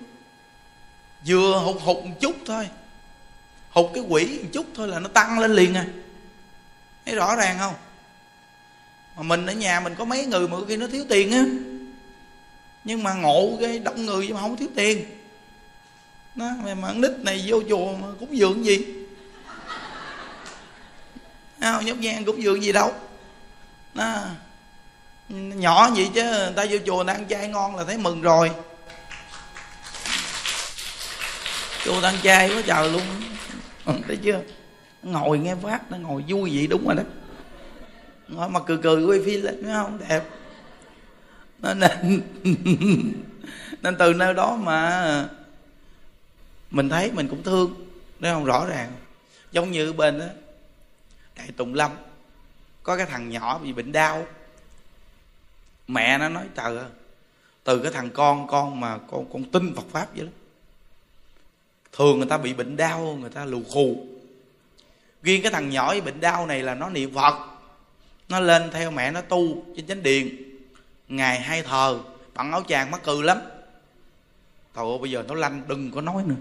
Vừa hụt hụt một chút thôi. Hụt cái quỷ một chút thôi là nó tăng lên liền à. Thấy rõ ràng không? Mà mình ở nhà mình có mấy người mà khi nó thiếu tiền á. Nhưng mà ngộ cái đông người mà không thiếu tiền. Nó mà, nít này vô chùa mà cúng dường gì? Không, nhóc nhang cúng dường gì đâu. Nó nhỏ vậy chứ, người ta vô chùa ăn chay ngon là thấy mừng rồi. Chùa ăn chay quá trời luôn. Ừ, thấy chưa? Ngồi nghe phát nó ngồi vui vậy, đúng rồi đó. Ngồi mà cười cười quay phim lên, thấy không? Đẹp. Nó nên nên từ nơi đó mà mình thấy mình cũng thương, thấy không? Rõ ràng. Giống như bên đó thầy tùng lâm. Có cái thằng nhỏ bị bệnh đau. Mẹ nó nói, trời ơi, từ cái thằng con con mà con con tin Phật pháp vậy đó, thường người ta bị bệnh đau, người ta lù khù. Riêng cái thằng nhỏ bị bệnh đau này là nó niệm Phật, nó lên theo mẹ nó tu trên chánh điện. Ngày hai thờ bằng áo chàng mắc cừ lắm. Trời bây giờ nó lanh đừng có nói nữa.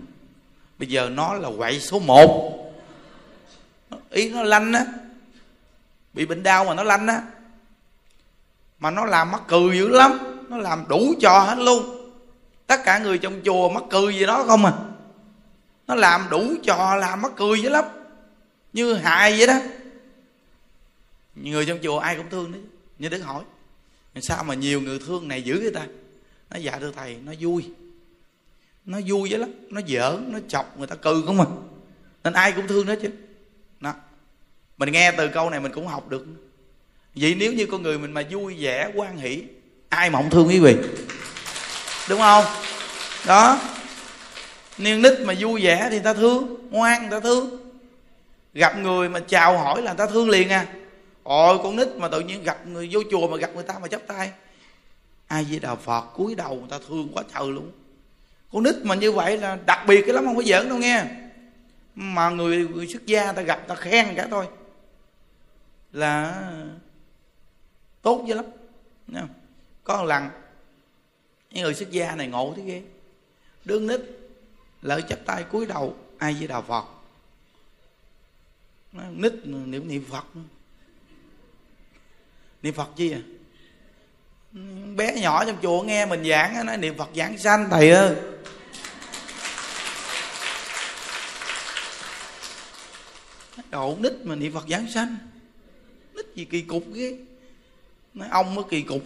Bây giờ nó là quậy số 1 ý nó lanh á. Bị bệnh đau mà nó lanh á. Mà nó làm mắc cười dữ lắm. Nó làm đủ trò hết luôn. Tất cả người trong chùa mắc cười gì đó không à? Nó làm đủ trò làm mắc cười dữ lắm. Như hài vậy đó. Người trong chùa ai cũng thương đấy. Như Đức hỏi sao mà nhiều người thương này dữ vậy ta? Nó dạ thưa thầy, nó vui. Nó vui dữ lắm. Nó giỡn, nó chọc người ta cười không à? Nên ai cũng thương nó chứ mình nghe từ câu này mình cũng học được. Vậy nếu như con người mình mà vui vẻ quan hỷ ai mà không thương quý vị? Đúng không? Đó. Niên nít mà vui vẻ thì người ta thương ngoan người ta thương. Gặp người mà chào hỏi là người ta thương liền à. Ôi con nít mà tự nhiên gặp người vô chùa mà gặp người ta mà chắp tay. Ai với đạo phật cúi đầu người ta thương quá trời luôn. Con nít mà như vậy là đặc biệt cái lắm không có giỡn đâu nghe. Mà người, người xuất gia người ta gặp ta khen cả thôi là tốt dữ lắm. Nha. có một lần những người xuất gia này ngộ thế ghê. Đương nít lỡ chắp tay cúi đầu, ai với đạo phật. Nó nít, niệm niệm phật niệm phật chi à? Bé nhỏ trong chùa nghe mình giảng nói, niệm phật giảng sanh, thầy ơi. Đậu nít mà niệm phật giảng sanh nít gì kỳ cục ghê. Nói, ông mới kỳ cục.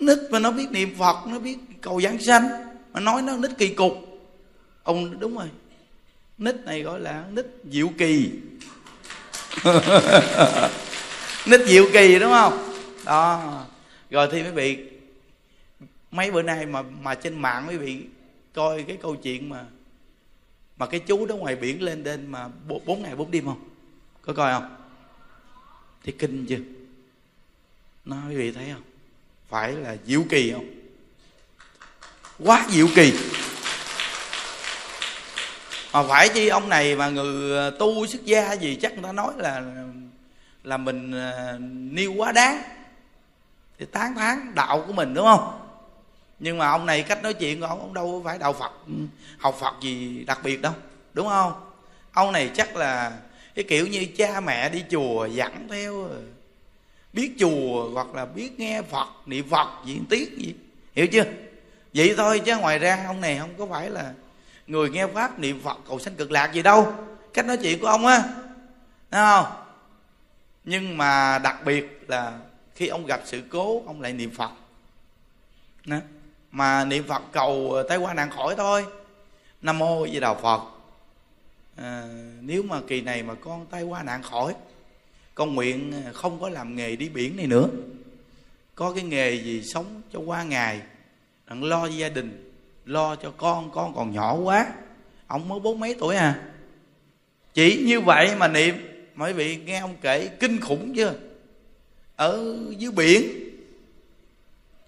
Nít mà nó biết niệm phật, nó biết cầu giảng sanh, mà nói nó nít kỳ cục. Ông đúng rồi. Nít này gọi là nít diệu kỳ. Nít diệu kỳ, đúng không? Đó. Rồi thì mới vị, mấy bữa nay mà mà trên mạng mới vị coi cái câu chuyện mà mà cái chú đó ngoài biển lên lên mà bốn ngày bốn đêm không? Có coi không? Thì kinh chưa? Nói quý vị thấy không? Phải là diệu kỳ không? Quá diệu kỳ. Mà phải chi ông này mà người ờ, tu xuất gia gì chắc người ta nói là là mình ờ, à, nêu quá đáng. Thì tán thán đạo của mình đúng không? Nhưng mà ông này cách nói chuyện của ông ông đâu phải đạo phật. Ừ, học phật gì đặc biệt đâu đúng không? Ông này chắc là cái kiểu như cha mẹ đi chùa dẫn theo. Biết chùa hoặc là biết nghe phật, niệm phật gì tiết gì. Hiểu chưa? Vậy thôi chứ ngoài ra ông này không có phải là người nghe pháp, niệm phật, cầu sanh cực lạc gì đâu. Cách nói chuyện của ông á, thấy không? Nhưng mà đặc biệt là khi ông gặp sự cố, ông lại niệm phật. Đó. mà niệm phật cầu tai qua nạn khỏi thôi. Nam mô di đà phật à, nếu mà kỳ này mà con tai qua nạn khỏi con nguyện à, không có làm nghề đi biển này nữa. Có cái nghề gì sống cho qua ngày đặng lo gia đình lo cho con con còn nhỏ quá ông mới bốn mấy tuổi à. Chỉ như vậy mà niệm mấy vị nghe ông kể kinh khủng chưa? Ở dưới biển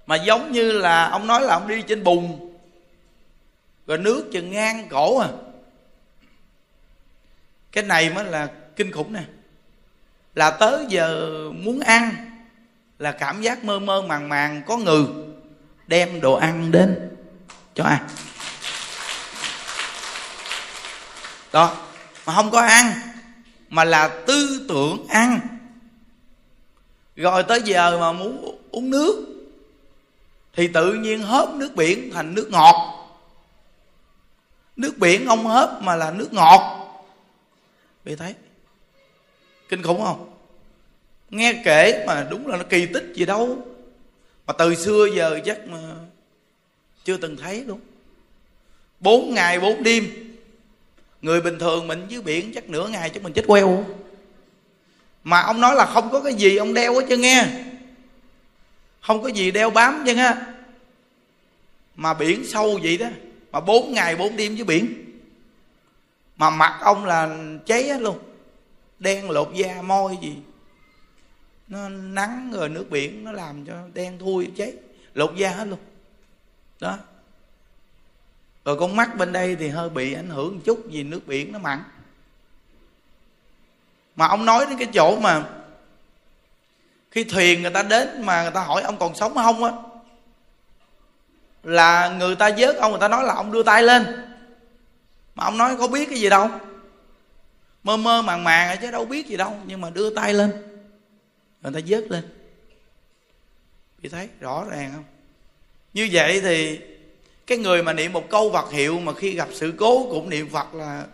mà giống như là ông nói là ông đi trên bùn rồi nước chừng ngang cổ à cái này mới là kinh khủng nè. Là tới giờ muốn ăn, là cảm giác mơ mơ màng màng, có người đem đồ ăn đến cho ăn đó, mà không có ăn, mà là tư tưởng ăn. Rồi tới giờ mà muốn uống nước, thì tự nhiên hớp nước biển thành nước ngọt. Nước biển ông hớp mà là nước ngọt bị thấy. Kinh khủng không? Nghe kể mà đúng là nó kỳ tích gì đâu. Mà từ xưa giờ chắc mà chưa từng thấy luôn. Bốn ngày bốn đêm, người bình thường mình dưới biển chắc nửa ngày chắc mình chết queo. Mà ông nói là không có cái gì ông đeo hết chứ nghe. Không có gì đeo bám chứ ha mà biển sâu vậy đó. Mà bốn ngày bốn đêm dưới biển mà mặt ông là cháy hết luôn. Đen lột da, môi gì. Nó nắng rồi nước biển, nó làm cho đen thui, cháy. Lột da hết luôn. Đó. Rồi con mắt bên đây thì hơi bị ảnh hưởng một chút vì nước biển nó mặn. Mà ông nói đến cái chỗ mà khi thuyền người ta đến mà người ta hỏi ông còn sống không á, là người ta vớt ông, người ta nói là ông đưa tay lên mà ông nói có biết cái gì đâu. Mơ mơ màng màng chứ đâu biết gì đâu. Nhưng mà đưa tay lên. Người ta vớt lên. Chị thấy rõ ràng không? Như vậy thì cái người mà niệm một câu vật hiệu mà khi gặp sự cố cũng niệm Phật là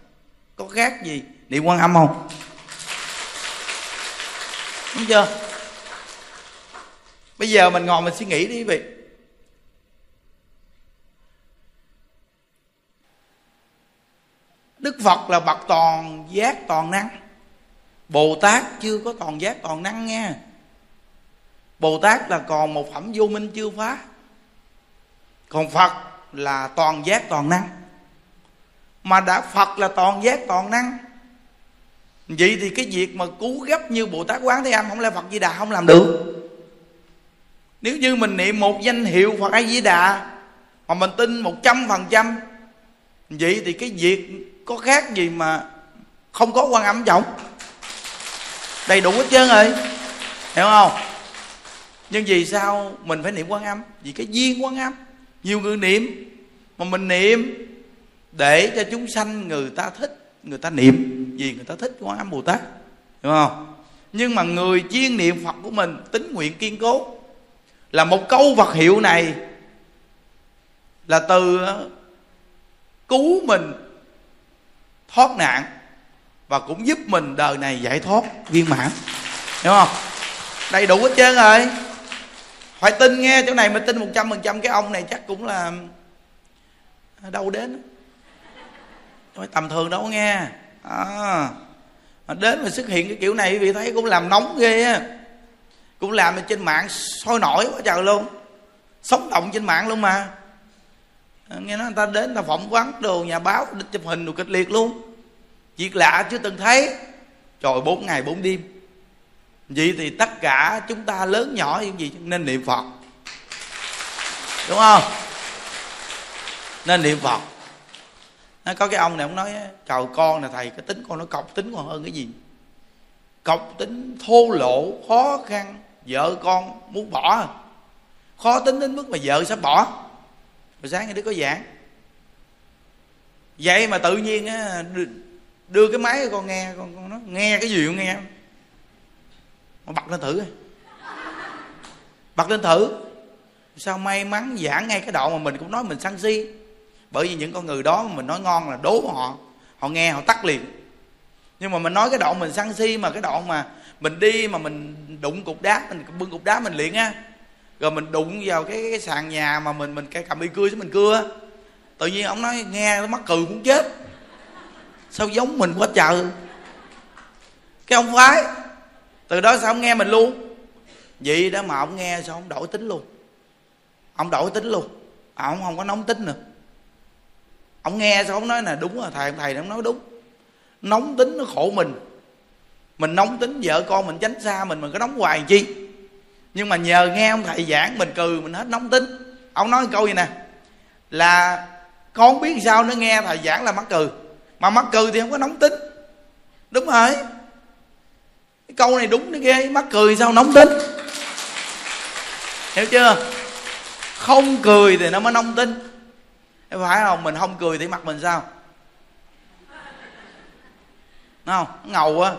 có khác gì niệm quan âm không? Đúng chưa? Bây giờ mình ngồi mình suy nghĩ đi quý vị. Đức phật là bậc toàn giác toàn năng. Bồ tát chưa có toàn giác toàn năng nghe, bồ tát là còn một phẩm vô minh chưa phá. Còn phật là toàn giác toàn năng. Mà đã phật là toàn giác toàn năng vậy thì cái việc mà cứu gấp như bồ tát quán thế âm không lẽ phật di đà không làm được? Nếu như mình niệm một danh hiệu phật a di đà mà mình tin một trăm phần trăm vậy thì cái việc có khác gì mà không có quan âm trọng đầy đủ hết trơn rồi. Hiểu không? Nhưng vì sao mình phải niệm quan âm? Vì cái duyên quan âm. Nhiều người niệm, mà mình niệm để cho chúng sanh người ta thích, người ta niệm. Vì người ta thích quan âm bồ tát. Hiểu không? Nhưng mà người chuyên niệm phật của mình, tính nguyện kiên cố. Là một câu vật hiệu này là từ ờ, cứu mình thoát nạn và cũng giúp mình đời này giải thoát viên mãn. Hiểu không? Đầy đủ hết trơn rồi. Phải tin nghe chỗ này mà tin một trăm phần trăm cái ông này chắc cũng là đâu đến. Phải tầm thường đâu nghe. À, mà đến mà xuất hiện cái kiểu này vì thấy cũng làm nóng ghê á. Cũng làm trên mạng sôi nổi quá trời luôn. Sống động trên mạng luôn mà nghe nói người ta đến, người ta phỏng vấn đồ, nhà báo chụp hình đồ kịch liệt luôn. Việc lạ chưa từng thấy. Trời, bốn ngày, bốn đêm. Vậy thì tất cả chúng ta lớn nhỏ những gì, nên niệm phật. Đúng không? Nên niệm phật. Nó có cái ông này ông nói, trời, con là thầy, cái tính con nó cọc tính còn hơn cái gì? Cọc tính thô lỗ, khó khăn, vợ con muốn bỏ. Khó tính đến mức mà vợ sắp bỏ rồi sáng thì đứa có giảng. Vậy mà tự nhiên á, đưa cái máy con nghe, con con nói, nghe cái gì con nghe? Mà bật lên thử bật lên thử. Sao may mắn giảng ngay cái đoạn mà mình cũng nói mình sân si. Bởi vì những con người đó mà mình nói ngon là đố họ. Họ nghe, họ tắt liền. Nhưng mà mình nói cái đoạn mình sân si mà cái đoạn mà mình đi mà mình đụng cục đá, mình bưng cục đá mình luyện á rồi mình đụng vào cái, cái sàn nhà mà mình mình cầm y cưa chứ mình cưa. Tự nhiên ông nói nghe nó mắc cười cũng chết. Sao giống mình quá trời. Cái ông phái từ đó sao ông nghe mình luôn? Vậy đó mà ông nghe sao ông đổi tính luôn. Ông đổi tính luôn. À, ông không có nóng tính nữa. Ông nghe sao ông nói là đúng rồi thầy thầy ông nói đúng. Nóng tính nó khổ mình. Mình nóng tính vợ con mình tránh xa mình mình có nóng hoài chi? Nhưng mà nhờ nghe ông thầy giảng mình cười mình hết nóng tính. Ông nói câu gì nè? Là con biết sao nó nghe thầy giảng là mắc cười mà mắc cười thì không có nóng tính. Đúng rồi. Cái câu này đúng nó ghê. Mắc cười sao nóng tính? Hiểu chưa? Không cười thì nó mới nóng tính. Phải không? Mình không cười thì mặt mình sao? Đúng không? Ngầu quá.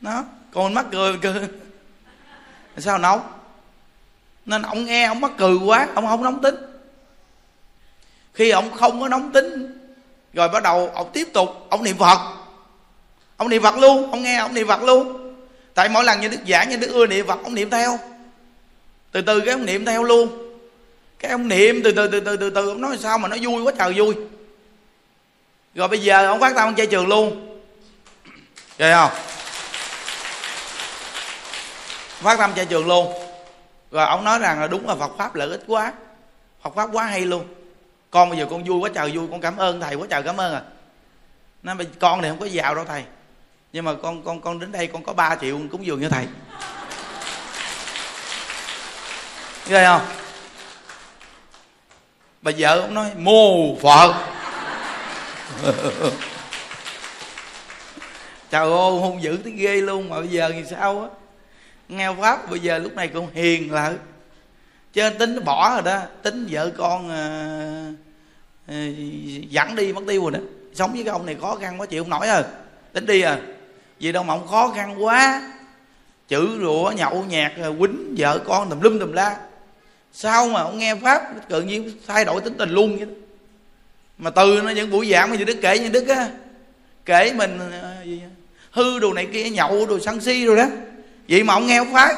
Nó còn mắc cười cười sao nóng? Nên ông nghe, ông mắc cười quá, ông không nóng tính. Khi ông không có nóng tính, rồi bắt đầu ông tiếp tục, ông niệm phật. Ông niệm phật luôn, ông nghe, ông niệm phật luôn. Tại mỗi lần như đức giảng, như đức ưa niệm phật, ông niệm theo. Từ từ cái ông niệm theo luôn. Cái ông niệm, từ từ từ từ từ từ, ông nói sao mà nó vui quá trời vui. Rồi bây giờ ông phát tâm ông chơi trường luôn. Rồi không? Phát tâm chơi trường luôn. Rồi ông nói rằng là đúng là phật pháp lợi ích quá. Phật pháp quá hay luôn. Con bây giờ con vui quá trời vui, con cảm ơn thầy quá trời cảm ơn à. Nó con này không có giàu đâu thầy. Nhưng mà con con con đến đây con có 3 triệu cúng dường cho thầy. Ghê không? Bà vợ ông nói mô phật. Trời ơi, hung dữ tới ghê luôn mà bây giờ thì sao á? Nghe pháp bây giờ lúc này cũng hiền lại. Chứ tính nó bỏ rồi đó tính vợ con uh, uh, dẫn đi mất tiêu rồi đó. Sống với cái ông này khó khăn quá chịu không nổi à tính đi à. Vì đâu mà ông khó khăn quá. Chữ rủa nhậu nhạt quýnh vợ con tùm lum tùm la. Sao mà ông nghe pháp tự nhiên thay đổi tính tình luôn vậy đó. Mà từ nó những buổi giảng mà như đức kể như đức á. Kể mình ờ, hư đồ này kia nhậu đồ sân si rồi đó vậy mà ông nghe ông phái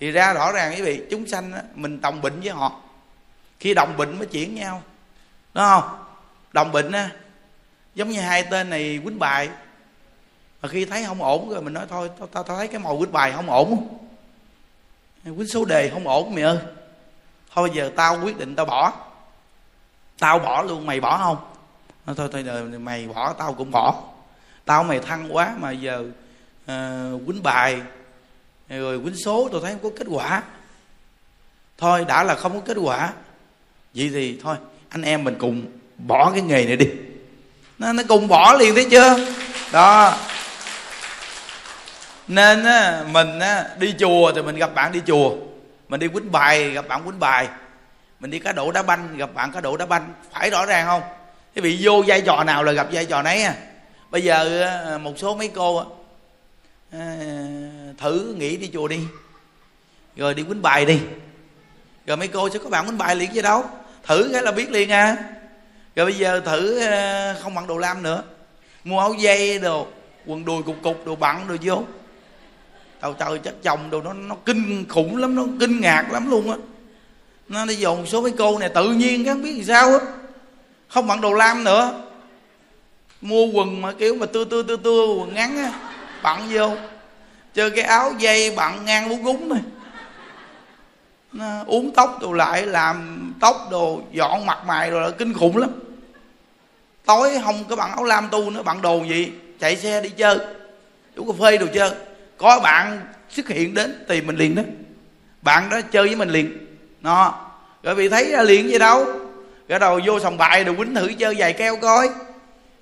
thì ra rõ ràng quý vị chúng sanh đó, mình đồng bệnh với họ. Khi đồng bệnh mới chuyển nhau. Đúng không? Đồng bệnh á giống như hai tên này quýnh bài. Mà khi thấy không ổn rồi mình nói thôi tao tao, ta thấy cái màu quýnh bài không ổn. Quýnh số đề không ổn mày ơi. Thôi giờ tao quyết định tao bỏ. Tao bỏ luôn mày bỏ không? Nói, thôi thôi mày bỏ tao cũng bỏ. Tao mày thăng quá mà giờ uh, quýnh bài rồi quýnh số tôi thấy không có kết quả. Thôi đã là không có kết quả. Vậy thì thôi anh em mình cùng bỏ cái nghề này đi. Nó, nó cùng bỏ liền thấy chưa? Đó. Nên á, mình á, đi chùa thì mình gặp bạn đi chùa. Mình đi quýnh bài gặp bạn quýnh bài. Mình đi cá độ đá banh gặp bạn cá độ đá banh. Phải rõ ràng không? Cái vị vô vai trò nào là gặp vai trò nấy à? Bây giờ một số mấy cô Ờ, thử nghĩ đi chùa đi. Rồi đi quýnh bài đi. Rồi mấy cô sẽ có bạn quýnh bài liền chứ đâu. Thử cái là biết liền à. Rồi bây giờ thử ờ, không bằng đồ lam nữa. Mua áo dây đồ, quần đùi cục cục, đồ bặn, đồ vô. Trời trời chắc chồng đồ, nó nó kinh khủng lắm, nó kinh ngạc lắm luôn á. Nó đi dồn số mấy cô này tự nhiên cái không biết làm sao á. Không bằng đồ lam nữa. Mua quần mà kiểu mà tưa tưa tưa tưa, quần ngắn á bận vô chơi cái áo dây bận ngang bún gúng này nó uống tóc đồ lại, làm tóc đồ, dọn mặt mày rồi là kinh khủng lắm. Tối không có bạn áo lam tu nữa bạn đồ gì? Chạy xe đi chơi uống cà phê đồ chơi. Có bạn xuất hiện đến, tìm mình liền đó. Bạn đó chơi với mình liền. Nó, rồi bị thấy ra liền gì đâu? Rồi đầu vô sòng bài rồi quýnh thử chơi giày keo coi.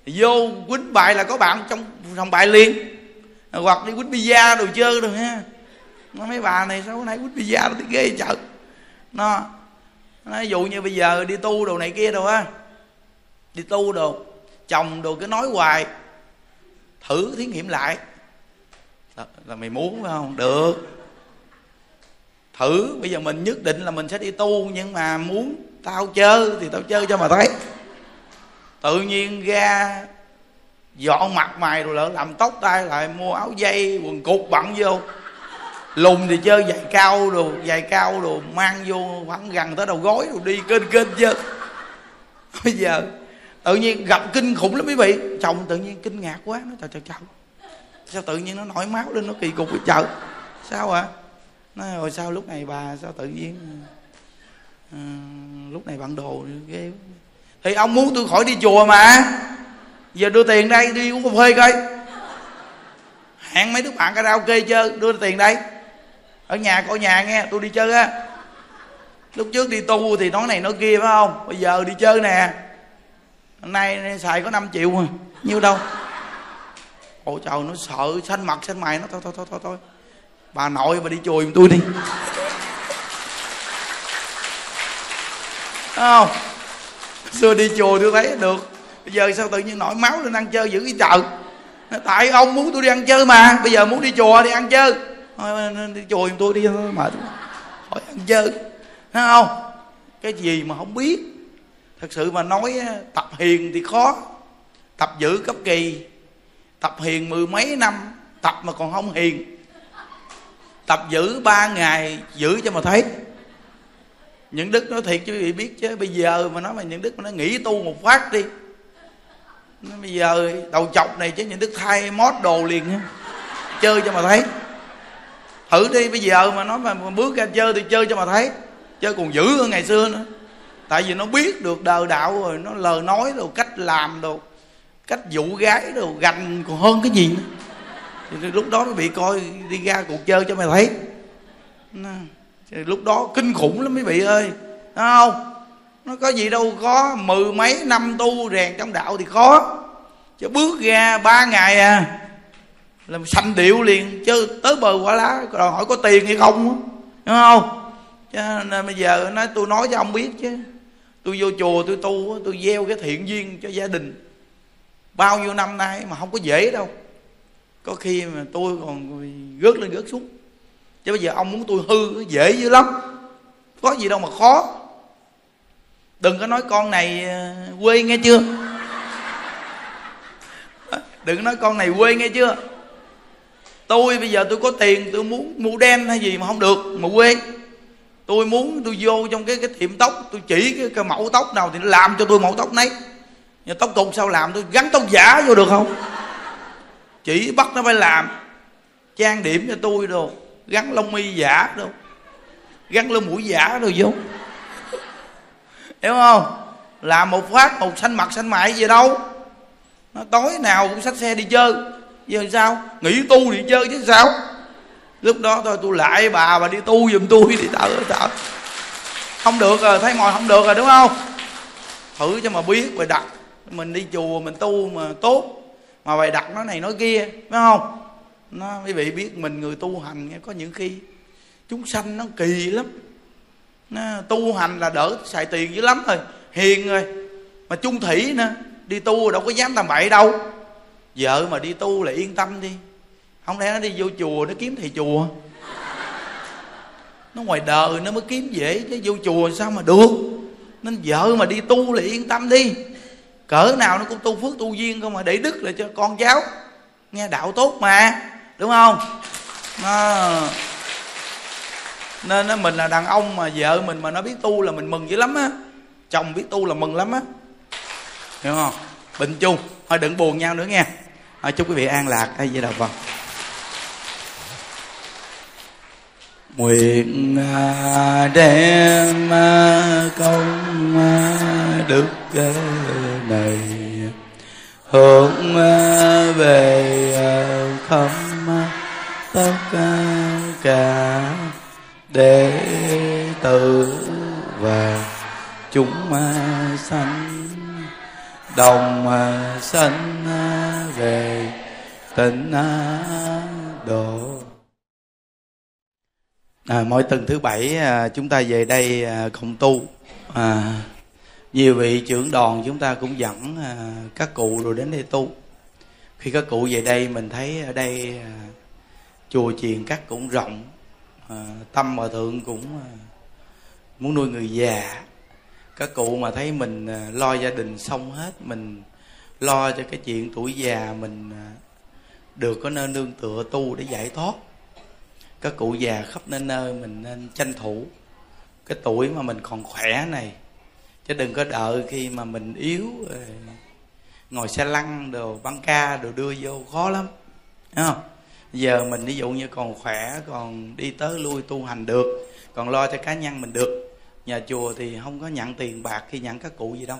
Vô quýnh bài là có bạn trong sòng bài liền hoặc đi quýt pizza đồ chơi rồi ha. Nó mấy bà này sao bữa nay quýt pizza nó thấy ghê chợ. Nó nó ví dụ như bây giờ đi tu đồ này kia đồ á. Đi tu đồ chồng đồ cứ nói hoài. Thử thí nghiệm lại. Là, là mày muốn phải không? Được. Thử bây giờ mình nhất định là mình sẽ đi tu nhưng mà muốn tao chơi thì tao chơi cho mà thấy. Tự nhiên ra dọn mặt mày rồi lỡ làm tóc tay lại mua áo dây quần cục bận vô. Lùn thì chơi giày cao đồ giày cao đồ mang vô khoảng gần tới đầu gối rồi đi kênh kênh chứ. Bây giờ tự nhiên gặp kinh khủng lắm quý vị. Chồng tự nhiên kinh ngạc quá nó trời trời trời. Sao tự nhiên nó nổi máu lên nó kỳ cục chợ sao ạ? À? nói rồi sao lúc này bà sao tự nhiên à, lúc này bạn đồ ghê thì ông muốn tôi khỏi đi chùa mà giờ đưa tiền đây, đi uống cà phê coi. Hẹn mấy đứa bạn karaoke chơi, đưa tiền đây. Ở nhà, coi nhà nghe, tôi đi chơi á. Lúc trước đi tu thì nói này nói kia, phải không? Bây giờ đi chơi nè. Hôm nay xài có 5 triệu mà, nhiêu đâu? Ôi trời, nó sợ, xanh mặt, xanh mày, nó thôi thôi thôi thôi thôi. Bà nội bà đi chùi tôi đi. Không? Xưa đi chùa tôi thấy được bây giờ sao tự nhiên nổi máu lên ăn chơi giữ cái chợ tại ông muốn tôi đi ăn chơi mà, bây giờ muốn đi chùa đi ăn chơi. Thôi đi chùa giùm tôi đi mệt hỏi ăn chơi. Thấy không? Cái gì mà không biết. Thật sự mà nói tập hiền thì khó. Tập giữ cấp kỳ. Tập hiền mười mấy năm, tập mà còn không hiền. Tập giữ ba ngày, giữ cho mà thấy. Những đức nói thiệt chứ vị biết chứ, bây giờ mà nói mà những đức mà nó nghỉ tu một phát đi nói, bây giờ đầu chọc này chứ những đức thay mót đồ liền nha chơi cho mà thấy. Thử đi, bây giờ mà nói mà bước ra chơi thì chơi cho mà thấy. Chơi còn dữ hơn ngày xưa nữa. Tại vì nó biết được đời đạo rồi, nó lời nói rồi cách làm đồ, cách dụ gái đồ, gành còn hơn cái gì nữa. Thì lúc đó nó bị coi đi ra cuộc chơi cho mày thấy. Thì lúc đó kinh khủng lắm mấy vị ơi. Thấy không? Nó có gì đâu có, mười mấy năm tu rèn trong đạo thì khó. Chứ bước ra ba ngày à làm sanh điệu liền. Chứ tới bờ quả lá đòi hỏi có tiền hay không đúng không? Cho nên bây giờ nói, tôi nói cho ông biết chứ. Tôi vô chùa tôi tu tôi gieo cái thiện duyên cho gia đình. Bao nhiêu năm nay mà không có dễ đâu. Có khi mà tôi còn rớt lên rớt xuống. Chứ bây giờ ông muốn tôi hư, dễ dữ lắm. Có gì đâu mà khó đừng có nói con này ờ, quê nghe chưa? Đừng có nói con này quê nghe chưa? Tôi bây giờ tôi có tiền tôi muốn mua đen hay gì mà không được mà quê. Tôi muốn tôi vô trong cái cái tiệm tóc tôi chỉ cái, cái mẫu tóc nào thì nó làm cho tôi mẫu tóc nấy. Nhưng tóc cục sao làm tôi gắn tóc giả vô được không? Chỉ bắt nó phải làm. Trang điểm cho tôi đồ gắn lông mi giả đâu gắn lông mũi giả đồ vô hiểu không? Làm một phát, một xanh mặt xanh mại gì đâu. Nó tối nào cũng xách xe đi chơi. Giờ sao? Nghỉ tu đi chơi chứ sao? Lúc đó thôi, tôi lại bà bà đi tu giùm tôi đi tợ tợ không được rồi, thấy ngồi không được rồi, đúng không? Thử cho mà biết bài đặt. Mình đi chùa, mình tu mà tốt. Mà bài đặt nó này nói kia, phải không? Nó quý vị biết mình người tu hành có những khi chúng sanh nó kỳ lắm tu hành là đỡ xài tiền dữ lắm rồi. Hiền rồi. Mà chung thủy nữa. Đi tu đâu có dám làm bậy đâu. Vợ mà đi tu là yên tâm đi. Không lẽ nó đi vô chùa nó kiếm thầy chùa? Nó ngoài đời nó mới kiếm dễ, chứ vô chùa sao mà được? Nên vợ mà đi tu là yên tâm đi. Cỡ nào nó cũng tu phước tu duyên không mà để đức lại cho con cháu. Nghe đạo tốt mà. Đúng không? À nên mình là đàn ông mà vợ mình mà nó biết tu là mình mừng dữ lắm á. Chồng biết tu là mừng lắm á. Hiểu không? Bình chung thôi đừng buồn nhau nữa nghe. Thôi, chúc quý vị an lạc. Hay gì đâu vâng nguyện à, đem à, công à, đức này, hướng về khắp tất cả đệ tử và chúng sanh đồng sanh về tịnh độ. À, mỗi tuần thứ bảy à, chúng ta về đây à, không tu. À, nhiều vị trưởng đoàn chúng ta cũng dẫn à, các cụ rồi đến đây tu. Khi các cụ về đây mình thấy ở đây chùa chiền các cũng rộng. Ờ, tâm hòa thượng cũng ờ, muốn nuôi người già. Các cụ mà thấy mình ờ, lo gia đình xong hết, mình lo cho cái chuyện tuổi già mình được có nơi nương tựa tu để giải thoát. Các cụ già khắp nơi nơi mình nên tranh thủ cái tuổi mà mình còn khỏe này. Chứ đừng có đợi khi mà mình yếu ngồi xe lăn đồ băng ca đồ đưa vô khó lắm. Đúng không? Giờ mình ví dụ như còn khỏe, còn đi tới lui tu hành được, còn lo cho cá nhân mình được. Nhà chùa thì không có nhận tiền bạc khi nhận các cụ gì đâu.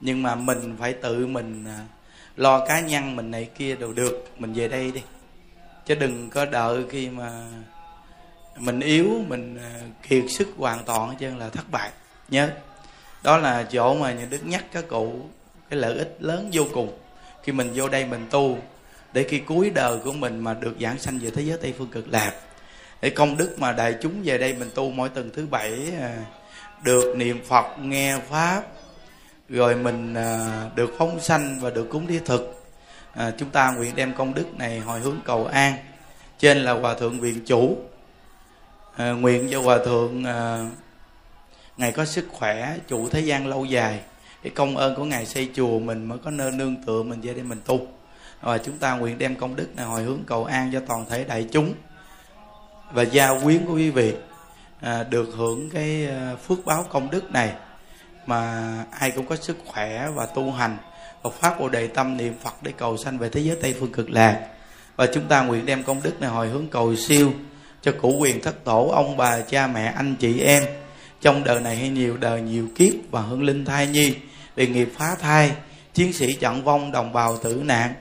Nhưng mà mình phải tự mình à, lo cá nhân mình này kia đều được. Mình về đây đi. Chứ đừng có đợi khi mà mình yếu, mình à, kiệt sức hoàn toàn hết trơn là thất bại. Nhớ. Đó là chỗ mà nhà đức nhắc các cụ cái lợi ích lớn vô cùng. Khi mình vô đây mình tu để khi cuối đời của mình mà được giảng sanh về thế giới tây phương cực lạc để công đức mà đại chúng về đây mình tu mỗi tuần thứ bảy à, được niệm phật nghe pháp rồi mình à, được phóng sanh và được cúng thí thực à, chúng ta nguyện đem công đức này hồi hướng cầu an. Trên là hòa thượng viện chủ à, nguyện cho hòa thượng à, ngài có sức khỏe chủ thế gian lâu dài cái công ơn của ngài xây chùa mình mới có nơi nương tựa mình về đây mình tu và chúng ta nguyện đem công đức này hồi hướng cầu an cho toàn thể đại chúng. Và gia quyến của quý vị à, được hưởng cái à, phước báo công đức này. Mà ai cũng có sức khỏe và tu hành. Và phát bồ đề tâm niệm phật để cầu sanh về thế giới tây phương cực lạc. Và chúng ta nguyện đem công đức này hồi hướng cầu siêu cho cụ quyền thất tổ ông bà cha mẹ anh chị em. Trong đời này hay nhiều đời nhiều kiếp và hương linh thai nhi bị nghiệp phá thai chiến sĩ chặn vong đồng bào tử nạn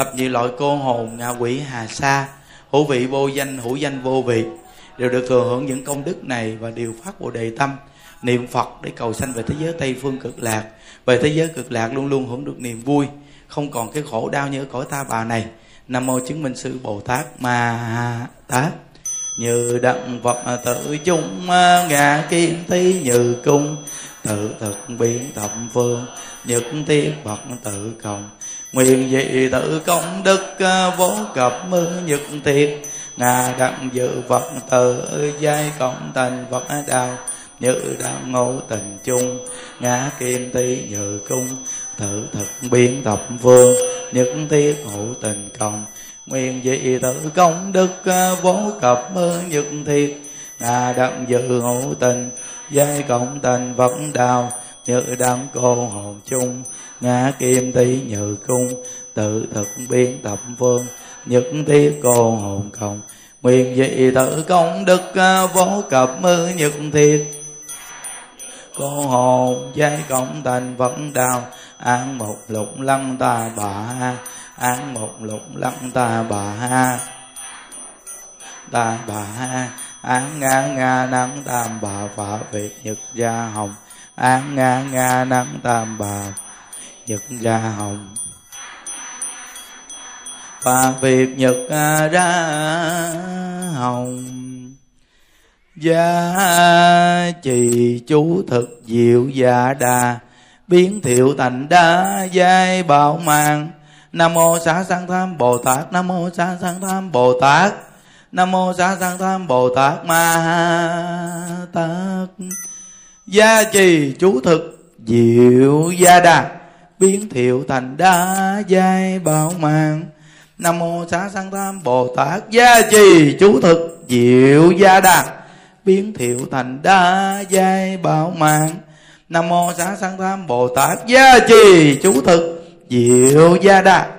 thập nhị loại cô hồn ngạ quỷ hà sa, hữu vị vô danh, hữu danh vô vị, đều được thừa hưởng những công đức này và đều phát bồ đề tâm. Niệm phật để cầu sanh về thế giới tây phương cực lạc. Về thế giới cực lạc luôn luôn hưởng được niềm vui, không còn cái khổ đau như ở cõi ta bà này. Nam mô chứng minh sư bồ tát ma tát. Như đặng vật tự chung ngã kim tí như cung, tự thực biến thập phương nhật tiết phật tự cộng nguyện dị tự công đức à, vô cập mư nhật thiệt. Na đặng dự phật tự, giai cộng thành phật đạo như đang ngộ tình chung. Ngã kim ti như cung thử thực biến tập vương. Nhất thiết hữu tình công nguyên dị tự công đức à, vô cập mơ nhật thiệt. Ngà đặng dự hữu tình, giai cộng tình vẫn đào như đăng cô hồn chung, ngã kim tí nhự cung, tự thực biến tập vương. Nhất thiết cô hồn cộng, Nguyện dị tự công đức à, vô cập mư nhật thiệt Cô hồn giai cộng thành vẫn đào, An một lục lăng ta bà ha, An một lục lăng ta bà ha. Ta bà ha, Án ngã nga nắng tam bà phả việt nhật gia hồng An nga nga nắng tam bà, nhật ra hồng. Và việc nhật ra hồng gia trì chú thực diệu dạ đà, biến thiệu thành đa giai bảo mạng nam mô xá sanh tham bồ tát, nam mô xá sanh tham bồ tát, nam mô xá sanh tham bồ tát ma tát gia trì chú thực, diệu gia đà, biến thiệu thành đa giai bảo mạng nam mô xá sanh tam bồ tát. Gia trì chú thực, diệu gia đà, biến thiệu thành đa giai bảo mạng nam mô xá sanh tam bồ tát. Gia trì chú thực, diệu gia đà,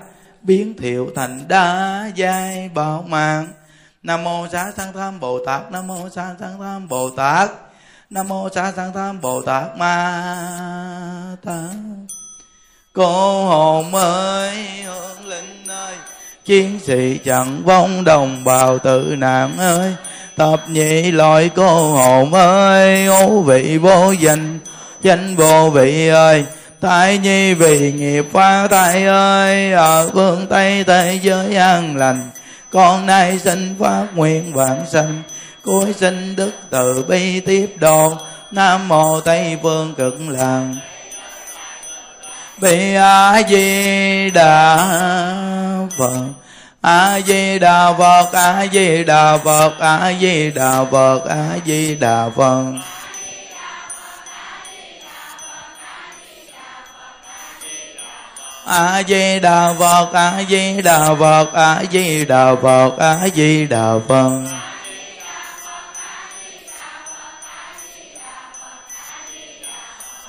biến thiệu thành đa giai bảo mạng nam mô xá sanh tam bồ tát. Nam mô xá sanh tam bồ tát nam mô xá sanh tham bồ tát ma ta cô hồn ơi hương linh ơi chiến sĩ chẳng vong đồng bào tự nạn ơi. Tập nhị loại cô hồn ơi ô vị vô danh danh vô vị ơi. Thái nhi vì nghiệp phá thai ơi, ở phương tây thế giới an lành. Con nay xin phát nguyện vạn sanh cuối sinh đức từ bi tiếp độ nam mô tây phương cực lạc bi a di đà phật. A di đà phật a di đà phật a di đà phật a di đà phật. A di đà phật a di đà phật a di đà phật a di đà phật.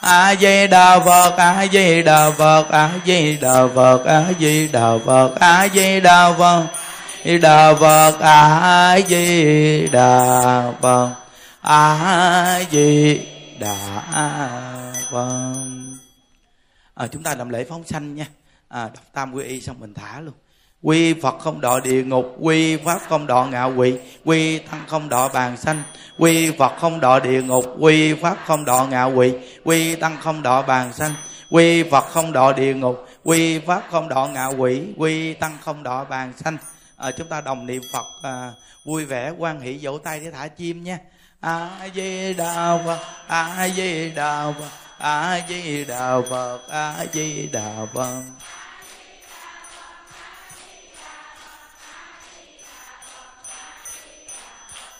a di đà phật a di đà phật a di đà phật a di đà phật a di đà phật. Đà phật a di đà phật a di đà phật à, chúng ta làm lễ phóng sanh nha. À, đọc tam quy y xong mình thả luôn quy phật không đọa địa ngục quy pháp không đọa ngạ quỷ quy tăng không đọa bàn sanh quy phật không đọa địa ngục quy pháp không đọa ngạ quỷ quy tăng không đọa bàn sanh quy phật không đọa địa ngục quy pháp không đọa ngạ quỷ quy tăng không đọa bàn sanh. À, chúng ta đồng niệm phật à, vui vẻ quan hỷ vỗ tay để thả chim nha a di đà phật a di đà phật a di đà phật a di đà phật.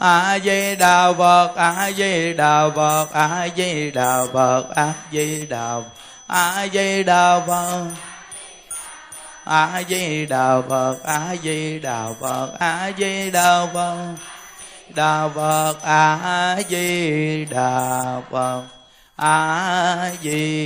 a di đà phật a di đà phật a di đà phật a di đà a di đà phật a di đà phật a di đà phật a di đà phật đà phật a di đà phật a di